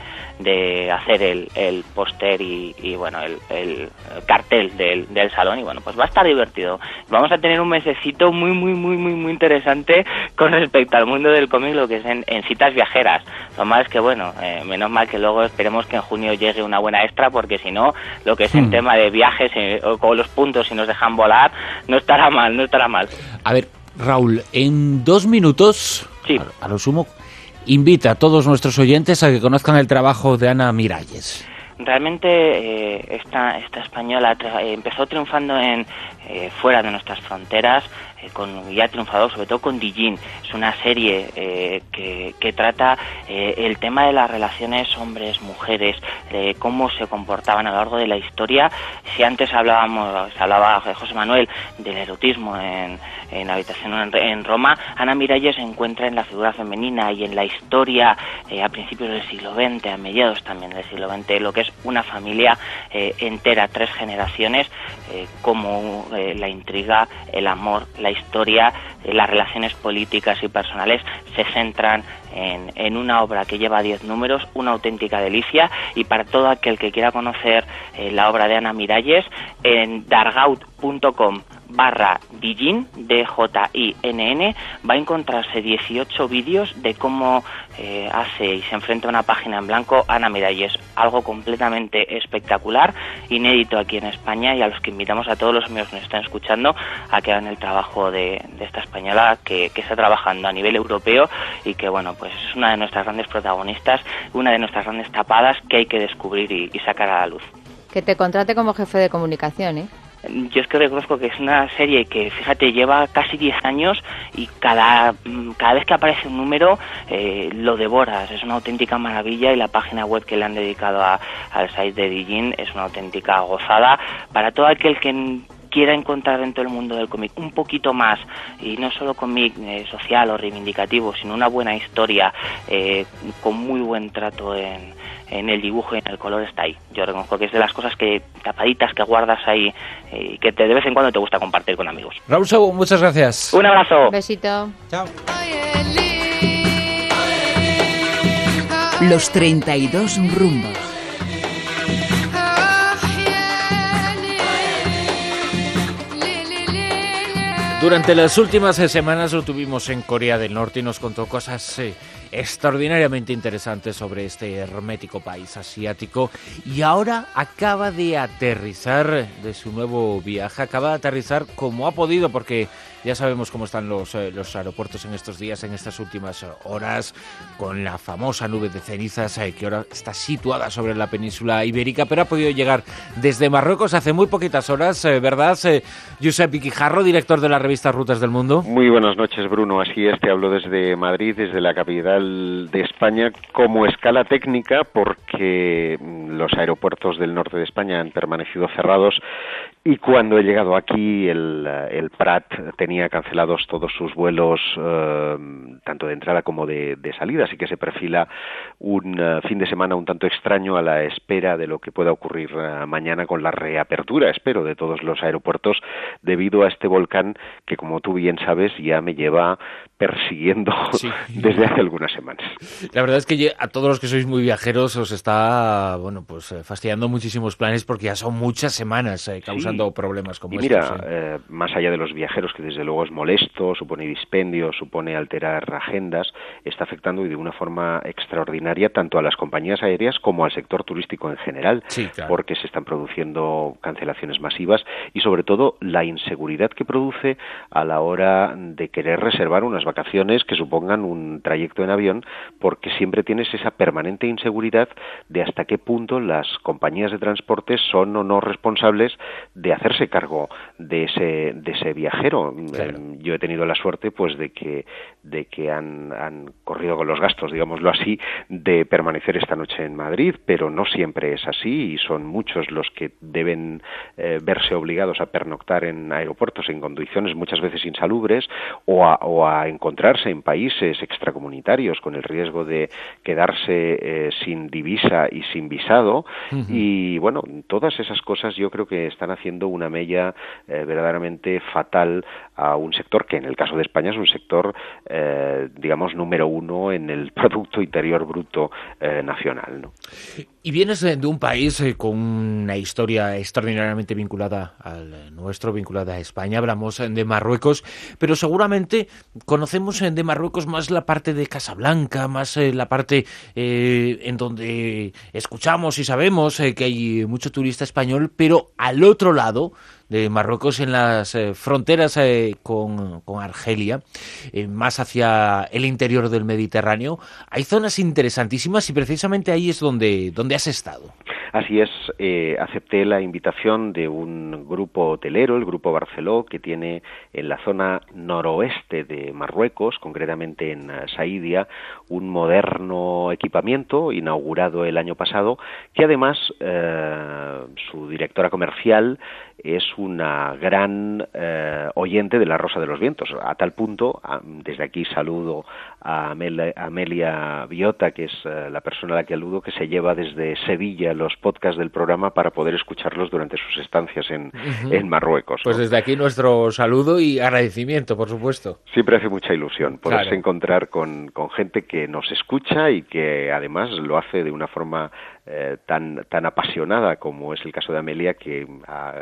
hacer el, el póster y, bueno, el, el cartel del, del, salón y bueno, pues va a estar divertido. Vamos a tener un mesecito muy, muy, muy, muy, muy interesante con respecto al mundo del cómic, lo que es en, citas viajeras. Lo más es que bueno, eh, menos mal que luego esperemos que en junio llegue una buena porque si no, lo que es en tema de viajes eh, o con los puntos si nos dejan volar, no estará mal, no estará mal. A ver, Raúl, en dos minutos, sí. a, a lo sumo, invita a todos nuestros oyentes a que conozcan el trabajo de Ana Miralles. Realmente eh, esta, esta española eh, empezó triunfando en eh, fuera de nuestras fronteras, eh, con, y ha triunfado sobre todo con Dijin. Es una serie eh, que, que, trata eh, el tema de las relaciones hombres-mujeres, de cómo se comportaban a lo largo de la historia. Si antes hablábamos, hablaba José Manuel del erotismo en, en la habitación en, en, Roma, Ana Miralles se encuentra en la figura femenina y en la historia eh, a principios del siglo XX, a mediados también del siglo XX, lo que es una familia eh, entera, tres generaciones, eh, como la intriga, el amor, la historia, las relaciones políticas y personales se centran en, en una obra que lleva 10 números, una auténtica delicia, y para todo aquel que quiera conocer eh, la obra de Ana Miralles, en dargaud.com barra Dijin, D-J-I-N-N, va a encontrarse 18 vídeos de cómo eh, hace y se enfrenta a una página en blanco Ana Miralles, algo completamente espectacular, inédito aquí en España y a los que invitamos a todos los amigos que nos están escuchando a que hagan el trabajo de, esta española que, que, está trabajando a nivel europeo y que bueno, pues es una de nuestras grandes protagonistas, una de nuestras grandes tapadas que hay que descubrir y, y sacar a la luz. Que te contrate como jefe de comunicación, ¿eh? Yo es que reconozco que es una serie que, fíjate, lleva casi 10 años y cada, cada vez que aparece un número eh, lo devoras. Es una auténtica maravilla y la página web que le han dedicado a, al site de Dijin es una auténtica gozada para todo aquel que quiera encontrar dentro del mundo del cómic un poquito más, y no solo cómic eh, social o reivindicativo, sino una buena historia eh, con muy buen trato en, en el dibujo y en el color está ahí. Yo reconozco que es de las cosas que tapaditas que guardas ahí y eh, que te, de vez en cuando te gusta compartir con amigos. Raúl Sau, muchas gracias. Un abrazo. Besito. Chao. Los 32 rumbos. Durante las últimas semanas lo tuvimos en Corea del Norte y nos contó cosas eh, extraordinariamente interesantes sobre este hermético país asiático. Y ahora acaba de aterrizar de su nuevo viaje, acaba de aterrizar como ha podido porque ya sabemos cómo están los, eh, los aeropuertos en estos días, en estas últimas horas, con la famosa nube de cenizas eh, que ahora está situada sobre la península ibérica, pero ha podido llegar desde Marruecos hace muy poquitas horas, eh, ¿verdad? Eh, Josep Iquijarro, director de la revista Rutas del Mundo. Muy buenas noches, Bruno. Así es, te hablo desde Madrid, desde la capital de España, como escala técnica, porque los aeropuertos del norte de España han permanecido cerrados y cuando he llegado aquí el, el Prat tenía cancelados todos sus vuelos, eh, tanto de entrada como de, de, salida, así que se perfila un uh, fin de semana un tanto extraño a la espera de lo que pueda ocurrir uh, mañana con la reapertura, espero, de todos los aeropuertos debido a este volcán que, como tú bien sabes, ya me lleva persiguiendo <laughs> sí. <laughs> desde hace algunas semanas. La verdad es que a todos los que sois muy viajeros os está bueno, pues eh, fastidiando muchísimos planes porque ya son muchas semanas eh, causando problemas como y estos. mira, sí. eh, más allá de los viajeros, que desde luego es molesto, supone dispendio, supone alterar agendas, está afectando de una forma extraordinaria tanto a las compañías aéreas como al sector turístico en general, Sí, claro. porque se están produciendo cancelaciones masivas y sobre todo la inseguridad que produce a la hora de querer reservar unas vacaciones que supongan un trayecto en avión, porque siempre tienes esa permanente inseguridad de hasta qué punto las compañías de transporte son o no responsables de hacerse cargo de ese, de ese viajero. Claro. Eh, yo he tenido la suerte pues de que, de que han, han corrido con los gastos, digámoslo así, de permanecer esta noche en Madrid, pero no siempre es así y son muchos los que deben eh, verse obligados a pernoctar en aeropuertos en condiciones muchas veces insalubres o a, o a encontrarse en países extracomunitarios con el riesgo de quedarse eh, sin divisa y sin visado y bueno, todas esas cosas yo creo que están haciendo una mella eh, verdaderamente fatal a un sector que en el caso de España es un sector, eh, digamos, número uno en el <laughs> Producto Interior Bruto eh, nacional. Y vienes de un país con una historia extraordinariamente vinculada al nuestro, vinculada a España. Hablamos de Marruecos, pero seguramente conocemos de Marruecos más la parte de Casablanca, más la parte en donde escuchamos y sabemos que hay mucho turista español, pero al otro lado lado de Marruecos en las eh, fronteras eh, con, con Argelia, eh, más hacia el interior del Mediterráneo, hay zonas interesantísimas y precisamente ahí es donde, donde has estado. Así es, acepté la invitación de un grupo hotelero, el Grupo Barceló, que tiene en la zona noroeste de Marruecos, concretamente en Saidia, un moderno equipamiento inaugurado el año pasado, que además su directora comercial es una gran eh, oyente de La Rosa de los Vientos, a tal punto, desde aquí saludo a Amel- Amelia Biota, que es eh, la persona a la que aludo, que se lleva desde Sevilla los podcasts del programa para poder escucharlos durante sus estancias en, en Marruecos. Pues ¿no? desde aquí nuestro saludo y agradecimiento, por supuesto. Siempre hace mucha ilusión poderse Claro. encontrar con, con gente que nos escucha y que además lo hace de una forma eh, tan, tan apasionada como es el caso de Amelia, que ah,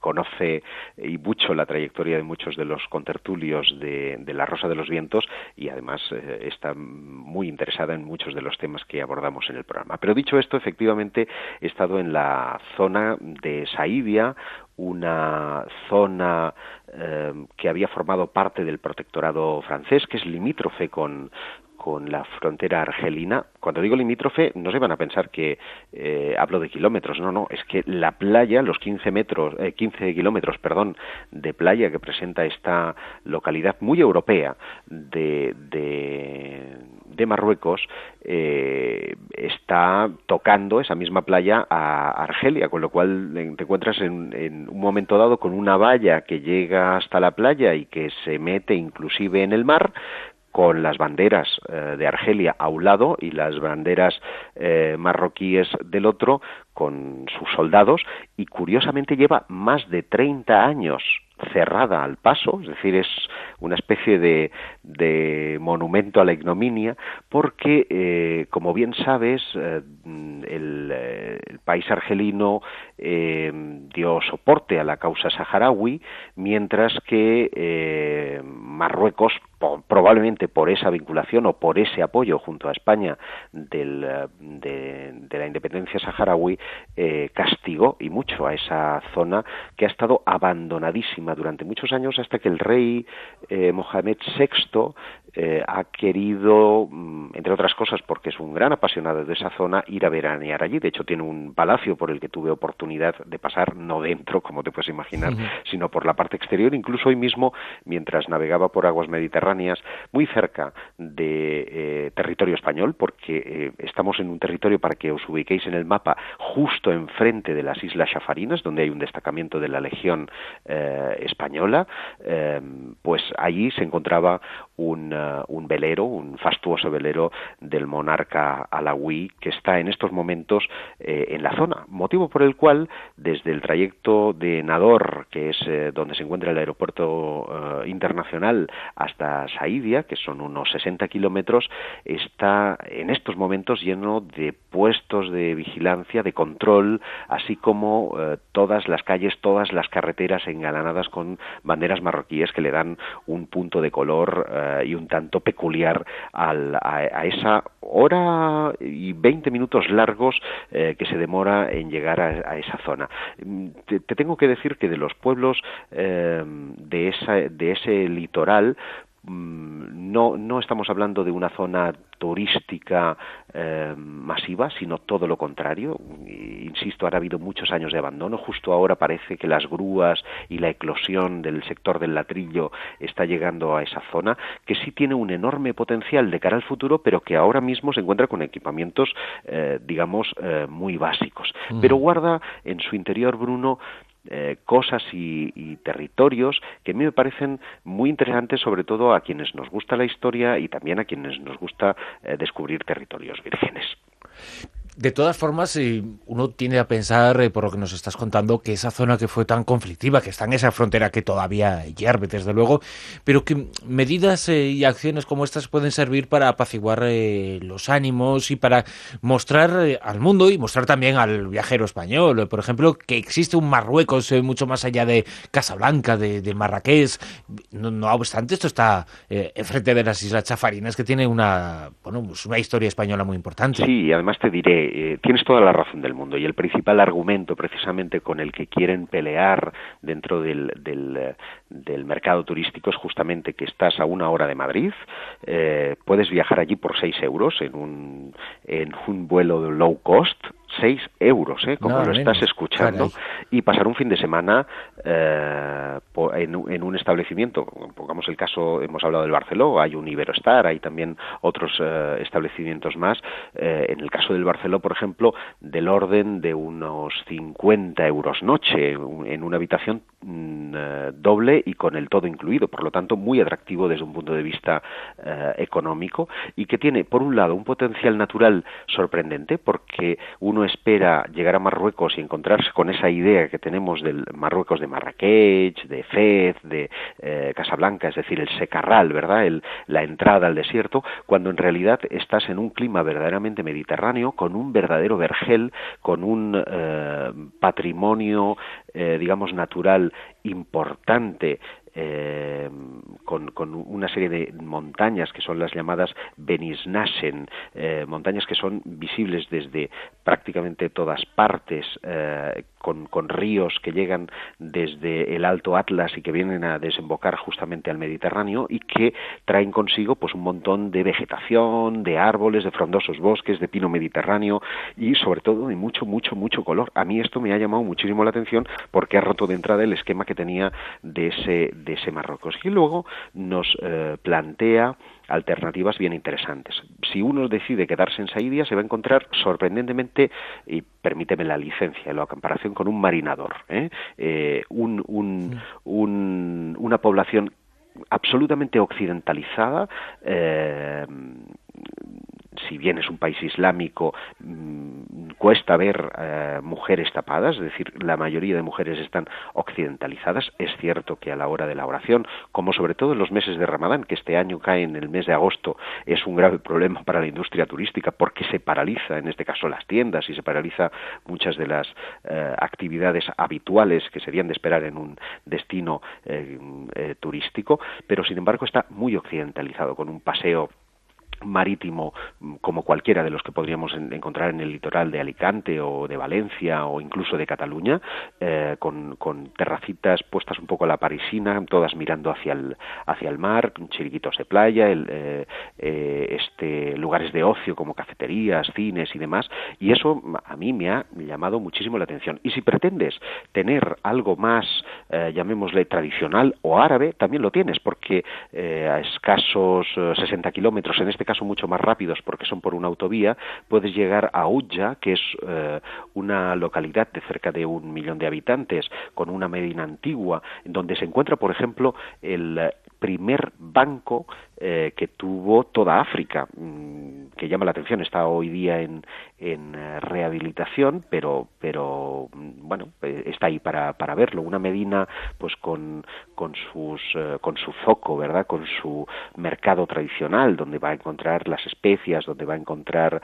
conoce y mucho la trayectoria de muchos de los contertulios de, de La Rosa de los Vientos y además eh, está muy interesada en muchos de los temas que abordamos en el programa. Pero dicho esto, efectivamente he estado en la zona de Saídia, una zona eh, que había formado parte del protectorado francés, que es limítrofe con, con la frontera argelina. Cuando digo limítrofe, no se van a pensar que eh, hablo de kilómetros, no, no, es que la playa, los 15 metros, eh, 15 kilómetros, perdón, de playa que presenta esta localidad muy europea de, de, de Marruecos, eh, está tocando esa misma playa a Argelia, con lo cual te encuentras en, en un momento dado con una valla que llega hasta la playa y que se mete inclusive en el mar, con las banderas eh, de Argelia a un lado y las banderas eh, marroquíes del otro, con sus soldados, y curiosamente lleva más de 30 años cerrada al paso, es decir, es una especie de, de monumento a la ignominia, porque, eh, como bien sabes, el país argelino eh, dio soporte a la causa saharaui, mientras que eh, Marruecos, probablemente por esa vinculación o por ese apoyo junto a España del, de, de la independencia saharaui, eh, castigó y mucho a esa zona que ha estado abandonadísima durante muchos años hasta que el rey eh, Mohamed VI eh, ha querido, mm, entre otras cosas porque es un gran apasionado de esa zona, ir a veranear allí. De hecho, tiene un palacio por el que tuve oportunidad de pasar, no dentro, como te puedes imaginar, sino por la parte exterior. Incluso hoy mismo, mientras navegaba por aguas mediterráneas, muy cerca de eh, territorio español, porque eh, estamos en un territorio, para que os ubiquéis en el mapa, justo enfrente de las Islas Chafarinas, donde hay un destacamento de la Legión Española, pues allí se encontraba un, eh, un velero, un fastuoso velero del monarca alawí que está en estos momentos eh, en la zona, motivo por el cual desde el trayecto de Nador, que es eh, donde se encuentra el aeropuerto internacional, hasta Saidia, que son unos 60 kilómetros, está en estos momentos lleno de puestos de vigilancia, de control, así como todas las calles, todas las carreteras engalanadas con banderas marroquíes que le dan un punto de color y un tanto peculiar al, a, esa hora y 20 minutos largos eh, que se demora en llegar a, esa zona. Mm, te, tengo que decir que de los pueblos eh, de, esa, de ese litoral, no, no estamos hablando de una zona turística eh, masiva, sino todo lo contrario. Insisto, ahora ha habido muchos años de abandono. Justo ahora parece que las grúas y la eclosión del sector del latrillo está llegando a esa zona, que sí tiene un enorme potencial de cara al futuro, pero que ahora mismo se encuentra con equipamientos, eh, digamos, eh, muy básicos. Pero guarda en su interior, Bruno, eh, cosas y, territorios que a mí me parecen muy interesantes, sobre todo a quienes nos gusta la historia y también a quienes nos gusta eh, descubrir territorios vírgenes. De todas formas, uno tiene a pensar, eh, por lo que nos estás contando, que esa zona que fue tan conflictiva, que está en esa frontera que todavía hierve, desde luego, pero que medidas eh, y acciones como estas pueden servir para apaciguar eh, los ánimos y para mostrar al mundo y mostrar también al viajero español, por ejemplo, que existe un Marruecos mucho más allá de Casablanca, de, Marrakech. No, obstante, esto está enfrente de las Islas Chafarinas, que tiene una, bueno, pues una historia española muy importante. Sí, además te diré, eh, tienes toda la razón del mundo. Y el principal argumento precisamente con el que quieren pelear dentro del, del, eh, mercado turístico es justamente que estás a una hora de Madrid, eh, puedes viajar allí por 6 euros en un, en un vuelo low cost, 6 euros, ¿eh? como lo estás escuchando, y pasar un fin de semana eh, en, un establecimiento. Pongamos el caso, hemos hablado del Barceló, hay un Iberostar, hay también otros eh, establecimientos más. Eh, en el caso del Barceló, por ejemplo, del orden de unos 50 euros noche en una habitación doble y con el todo incluido. Por lo tanto, muy atractivo desde un punto de vista económico y que tiene, por un lado, un potencial natural sorprendente porque uno espera llegar a Marruecos y encontrarse con esa idea que tenemos del Marruecos de Marrakech, de Fez, de eh, Casablanca, es decir, el secarral, ¿verdad? El, la entrada al desierto, cuando en realidad estás en un clima verdaderamente mediterráneo, con un verdadero vergel, con un eh, patrimonio, eh, digamos, natural importante eh, con, una serie de montañas que son las llamadas Benisnasen, eh, montañas que son visibles desde prácticamente todas partes, eh, con, con, ríos que llegan desde el Alto Atlas y que vienen a desembocar justamente al Mediterráneo y que traen consigo pues un montón de vegetación, de árboles, de frondosos bosques, de pino mediterráneo y sobre todo de mucho, mucho, mucho color. A mí esto me ha llamado muchísimo la atención porque ha roto de entrada el esquema que tenía de ese, de ese Marruecos. Y luego nos eh, plantea alternativas bien interesantes. Si uno decide quedarse en Saidia, se va a encontrar sorprendentemente, y permíteme la licencia, la comparación con un marinador, ¿eh? Eh, un, una población absolutamente occidentalizada, si bien es un país islámico, mm, cuesta ver eh, mujeres tapadas, es decir, la mayoría de mujeres están occidentalizadas. Es cierto que a la hora de la oración, como sobre todo en los meses de Ramadán, que este año cae en el mes de agosto, es un grave problema para la industria turística porque se paraliza, en este caso, las tiendas y se paraliza muchas de las eh, actividades habituales que serían de esperar en un destino eh, turístico, pero sin embargo está muy occidentalizado, con un paseo marítimo como cualquiera de los que podríamos encontrar en el litoral de Alicante o de Valencia o incluso de Cataluña, eh, con, terracitas puestas un poco a la parisina, todas mirando hacia el, hacia el mar, chiriquitos de playa, eh, eh, este, lugares de ocio como cafeterías, cines y demás, y eso a mí me ha llamado muchísimo la atención. Y si pretendes tener algo más, llamémosle tradicional o árabe, también lo tienes, porque a escasos 60 kilómetros en este caso caso mucho más rápidos porque son por una autovía, puedes llegar a Ulla, que es eh, una localidad de cerca de un millón de habitantes, con una medina antigua, donde se encuentra, por ejemplo, el primer banco eh, que tuvo toda África, mm, que llama la atención, está hoy día en, eh, rehabilitación, pero, pero mm, bueno, eh, está ahí para, para verlo. Una Medina, pues con, con, sus, con su foco, ¿verdad? Con su mercado tradicional, donde va a encontrar las especias, donde va a encontrar,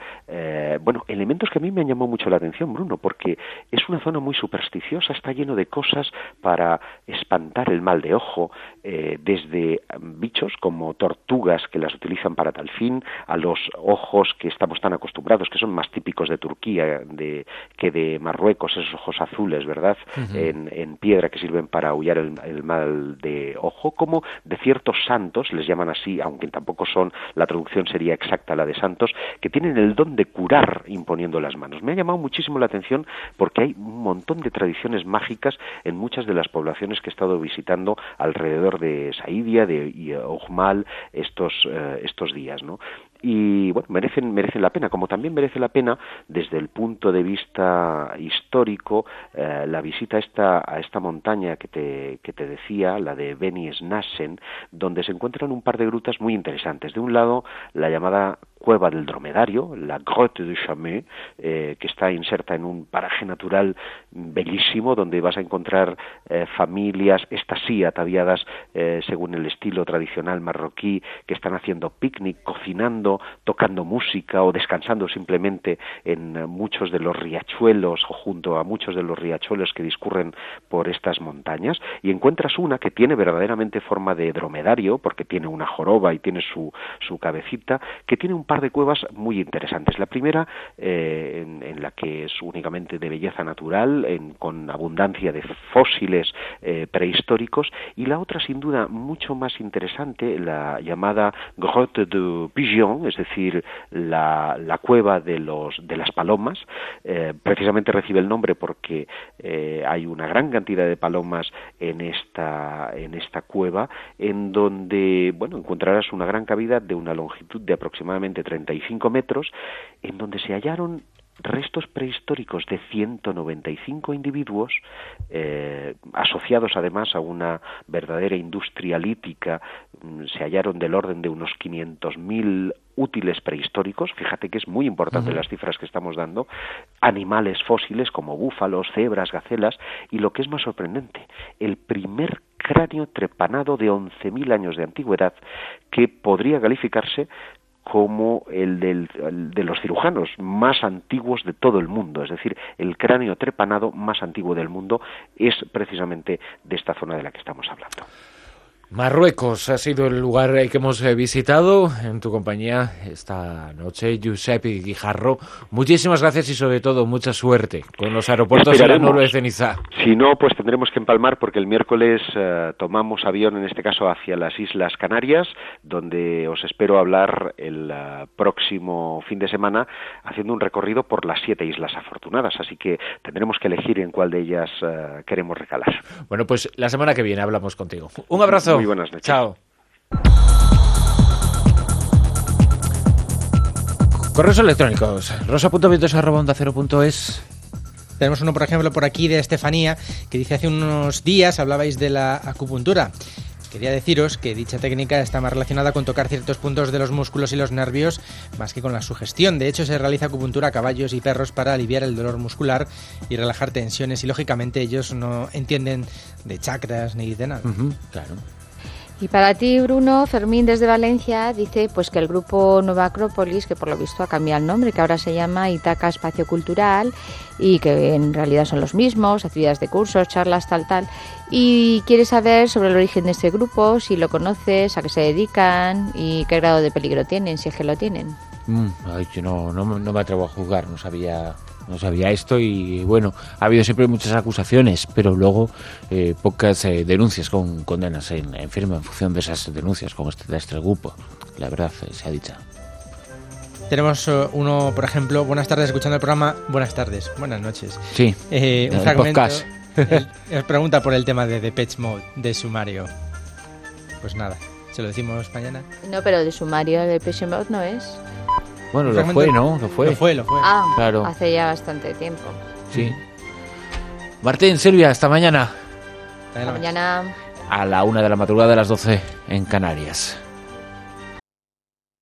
bueno, elementos que a mí me llamado mucho la atención, Bruno, porque es una zona muy supersticiosa, está lleno de cosas para espantar el mal de ojo, desde mm, bichos como tortugas, que las utilizan para tal fin, a los ojos que estamos tan acostumbrados, que son más típicos de Turquía de, que de Marruecos, esos ojos azules, ¿verdad? en, en, piedra que sirven para aullar el, mal de ojo, como de ciertos santos, les llaman así, aunque tampoco son, la traducción sería exacta la de santos, que tienen el don de curar imponiendo las manos. Me ha llamado muchísimo la atención porque hay un montón de tradiciones mágicas en muchas de las poblaciones que he estado visitando alrededor de Saidia, de Ojmal, estos, eh, estos días, ¿no? y bueno, merecen, merecen la pena, como también merece la pena desde el punto de vista histórico eh, la visita a esta, a esta montaña que te, que te decía, la de Beni Snassen, donde se encuentran un par de grutas muy interesantes. De un lado, la llamada cueva del dromedario, la Grotte de Chamet, eh, que está inserta en un paraje natural bellísimo, donde vas a encontrar eh, familias, estas sí, ataviadas según el estilo tradicional marroquí, que están haciendo picnic, cocinando, tocando música o descansando simplemente en muchos de los riachuelos o junto a muchos de los riachuelos que discurren por estas montañas. Y encuentras una que tiene verdaderamente forma de dromedario porque tiene una joroba y tiene su, su cabecita que tiene un par de cuevas muy interesantes. La primera eh, en, la que es únicamente de belleza natural con abundancia de fósiles eh, prehistóricos y la otra sin duda mucho más interesante la llamada Grotte de Pigeon es decir, la, cueva de, los, de las palomas. Eh, precisamente recibe el nombre porque hay una gran cantidad de palomas en esta, en esta cueva, en donde bueno, encontrarás una gran cavidad de una longitud de aproximadamente 35 metros, en donde se hallaron restos prehistóricos de 195 individuos, eh, asociados además a una verdadera industria lítica, mm, se hallaron del orden de unos 500.000 útiles prehistóricos, fíjate que es muy importante las cifras que estamos dando, animales fósiles como búfalos, cebras, gacelas, y lo que es más sorprendente, el primer cráneo trepanado de 11.000 años de antigüedad que podría calificarse como el, del, de los cirujanos más antiguos de todo el mundo, es decir, el cráneo trepanado más antiguo del mundo es precisamente de esta zona de la que estamos hablando. Marruecos ha sido el lugar que hemos eh, visitado en tu compañía esta noche, Giuseppe Guijarro. Muchísimas gracias y sobre todo mucha suerte con los aeropuertos de la de Ceniza. Si no, pues tendremos que empalmar porque el miércoles eh, tomamos avión, en este caso hacia las Islas Canarias, donde os espero hablar el eh, próximo fin de semana haciendo un recorrido por las siete islas afortunadas. Así que tendremos que elegir en cuál de ellas queremos recalar. Bueno, pues la semana que viene hablamos contigo. Un abrazo. Muy buenas noches. Chao. Correos electrónicos. rosa.vientos.es Tenemos uno, por ejemplo, por aquí de Estefanía, que dice hace unos días hablabais de la acupuntura. Quería deciros que dicha técnica está más relacionada con tocar ciertos puntos de los músculos y los nervios más que con la sugestión. De hecho, se realiza acupuntura a caballos y perros para aliviar el dolor muscular y relajar tensiones y lógicamente ellos no entienden de chakras ni de nada. claro. Y para ti, Bruno, Fermín desde Valencia dice pues que el grupo Nueva Acrópolis, que por lo visto ha cambiado el nombre, que ahora se llama Itaca Espacio Cultural y que en realidad son los mismos, actividades de cursos, charlas, tal, tal. Y quiere saber sobre el origen de este grupo, si lo conoces, a qué se dedican y qué grado de peligro tienen, si es que lo tienen. Mm, ay, no, no, no me atrevo a juzgar, no sabía no sabía esto y bueno, ha habido siempre muchas acusaciones, pero luego eh, pocas eh, denuncias con condenas en, en, firme en función de esas denuncias con este, de este grupo. La verdad, eh, se ha dicho. Tenemos uno, por ejemplo, buenas tardes escuchando el programa, buenas tardes, buenas noches. Sí, un fragmento. Él, <laughs> pregunta por el tema de Depeche Mode, de sumario. Pues nada, se lo decimos mañana. No, pero de sumario de Depeche Mode no es. Bueno, lo fue, ¿no? Lo fue. Lo fue, lo fue. Ah, claro. hace ya bastante tiempo. Sí. Martín, Silvia, hasta mañana. Hasta mañana. a la una de la madrugada de las 12 en Canarias.